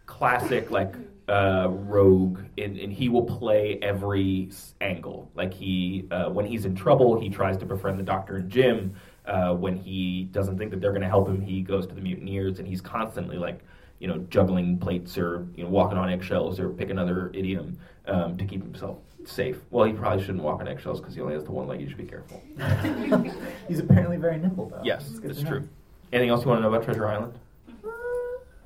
classic like uh, rogue, and, and he will play every angle. Like he uh, when he's in trouble, he tries to befriend the Doctor and Jim. Uh, when he doesn't think that they're going to help him, he goes to the mutineers, and he's constantly like you know juggling plates or you know walking on eggshells or pick another idiom um, to keep himself safe. Well, he probably shouldn't walk on eggshells because he only has the one leg. You should be careful. He's apparently very nimble, though. Yes, That's good it's true. Anything else you want to know about Treasure Island? Uh,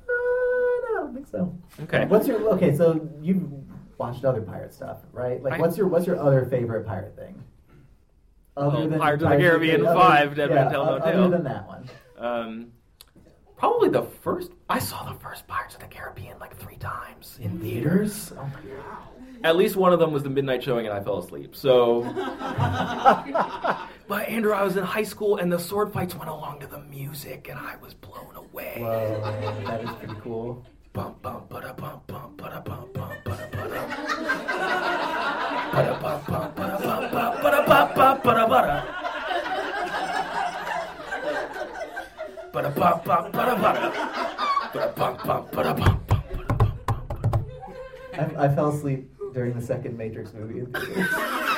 no, I don't think so. Okay. What's your okay? So you've watched other pirate stuff, right? Like, I- what's your what's your other favorite pirate thing? Other Oh, Pirates of the Caribbean other- 5, Dead yeah, Man Tell No o- Other than that one, Um, probably the first. I saw the first Pirates of the Caribbean like three times in theaters. oh my god, At least one of them was the midnight showing, and I fell asleep. So, but Andrew, I was in high school, and the sword fights went along to the music, and I was blown away. whoa, that is pretty cool. Bum bum ba bum bum ba bum bum I, I fell asleep during the second Matrix movie.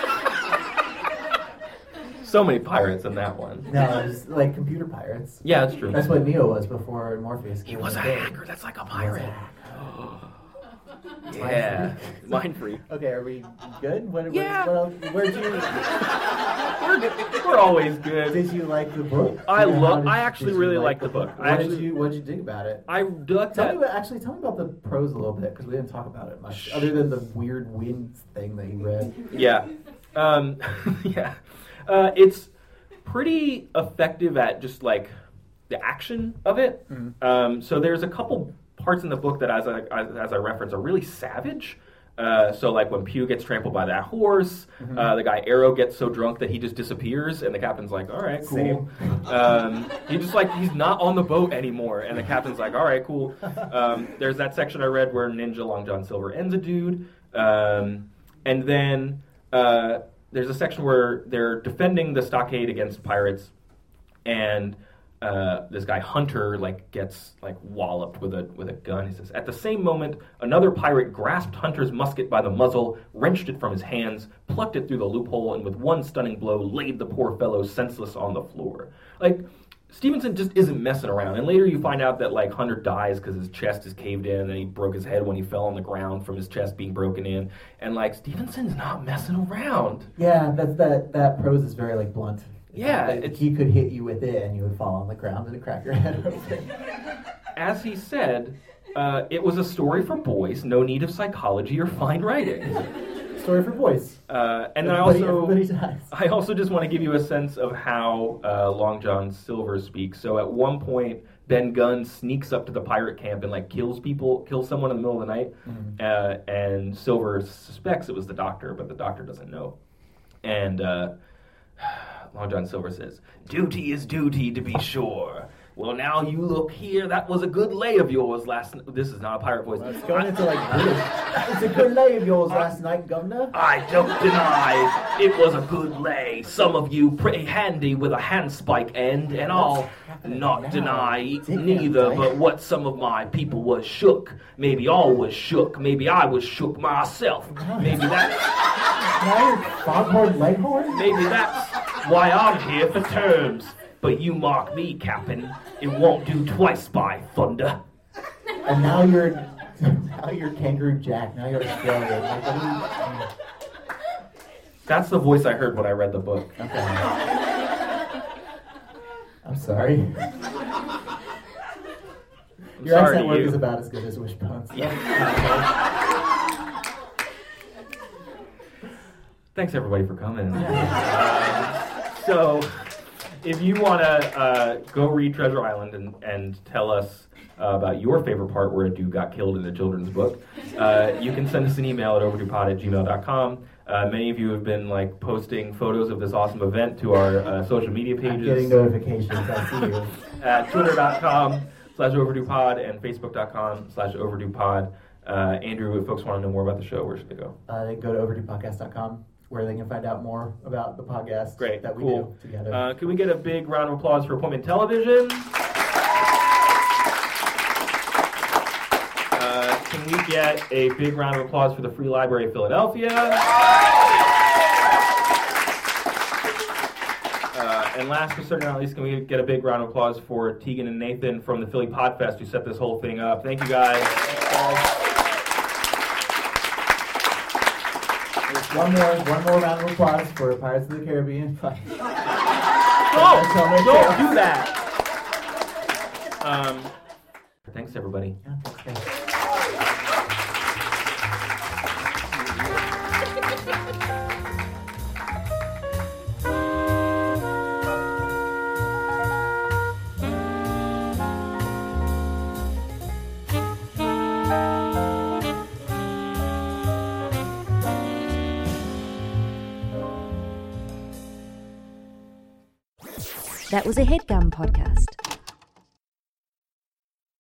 So many pirates in that one. no, it was like computer pirates. Yeah, that's true. That's what Neo was before Morpheus. He was a hacker. That's like a He was a pirate. Yeah, mind free. Okay, are we good? What, what- Yeah. What, else, where'd you? We're always good. Did you like the book? I love- I actually really like the book. I What did actually- you What did you dig about it? I looked Tell at me about, actually tell me about the prose a little bit because we didn't talk about it much, other than the weird wind thing that you read. Yeah. Um, yeah. Uh, it's pretty effective at just like the action of it. Um, so there's a couple parts in the book that, as I, as, I reference, are really savage. Uh, so like when Pew gets trampled by that horse, uh, the guy Arrow gets so drunk that he just disappears, and the captain's like, "All right, cool." Um, he just like he's not on the boat anymore, and the captain's like, "All right, cool." Um, there's that section I read where Ninja Long John Silver ends a dude, um, and then uh, there's a section where they're defending the stockade against pirates, and uh, this guy Hunter like gets like walloped with a with a gun. He says, at the same moment, another pirate grasped Hunter's musket by the muzzle, wrenched it from his hands, plucked it through the loophole, and with one stunning blow, laid the poor fellow senseless on the floor. Like. Stevenson just isn't messing around, and later you find out that like Hunter dies because his chest is caved in, and he broke his head when he fell on the ground from his chest being broken in, and like Stevenson's not messing around. Yeah, that's that. That prose is very like blunt. Yeah, he could hit you with it, and you would fall on the ground and crack your head open. as he said, uh, it was a story for boys, no need of psychology or fine writing. Story for boys. Uh, and then I also. I also just want to give you a sense of how uh, Long John Silver speaks. So at one point, Ben Gunn sneaks up to the pirate camp and like kills people, kills someone in the middle of the night, uh, and Silver suspects it was the doctor, but the doctor doesn't know. And uh, Long John Silver says, "Duty is duty, to be sure." Well, now you look here. That was a good lay of yours last. N- this is not a pirate voice. It's going into like. It's a good lay of yours last night, Governor. I don't deny it was a good lay. Some of you pretty handy with a handspike end, and I'll not now? deny neither. that, But what some of my people was shook. Maybe all was shook. Maybe I was shook myself. Maybe you're foghorn leghorn. maybe that's why I'm here for terms. But you mark me, Captain. It won't do twice by thunder. And now you're now you're Kangaroo Jack. Now you're Australian. Like, That's the voice I heard when I read the book. okay. I'm sorry. I'm Your sorry accent work you. is about as good as Wishbone's. Thanks everybody for coming. Uh, so, if you want to uh, go read Treasure Island and, and tell us uh, about your favorite part where a dude got killed in a children's book, uh, you can send us an email at overduepod at gmail.com. Uh, many of you have been like posting photos of this awesome event to our uh, social media I'm pages getting notifications. I see you. at twitter.com slash overduepod and facebook.com slash overduepod. Uh, Andrew, if folks want to know more about the show, where should they go? Uh, they go to overduepodcast.com where they can find out more about the podcast Great, that we cool. do together. Uh, can we get a big round of applause for Appointment Television? Uh, can we get a big round of applause for the Free Library of Philadelphia? Uh, and last but certainly not least, can we get a big round of applause for Tegan and Nathan from the Philly Podfest who set this whole thing up? Thank you guys. One more, one more round of applause for Pirates of the Caribbean. Oh, don't do that. Um, thanks, everybody. Yeah, thanks. Was a podcast.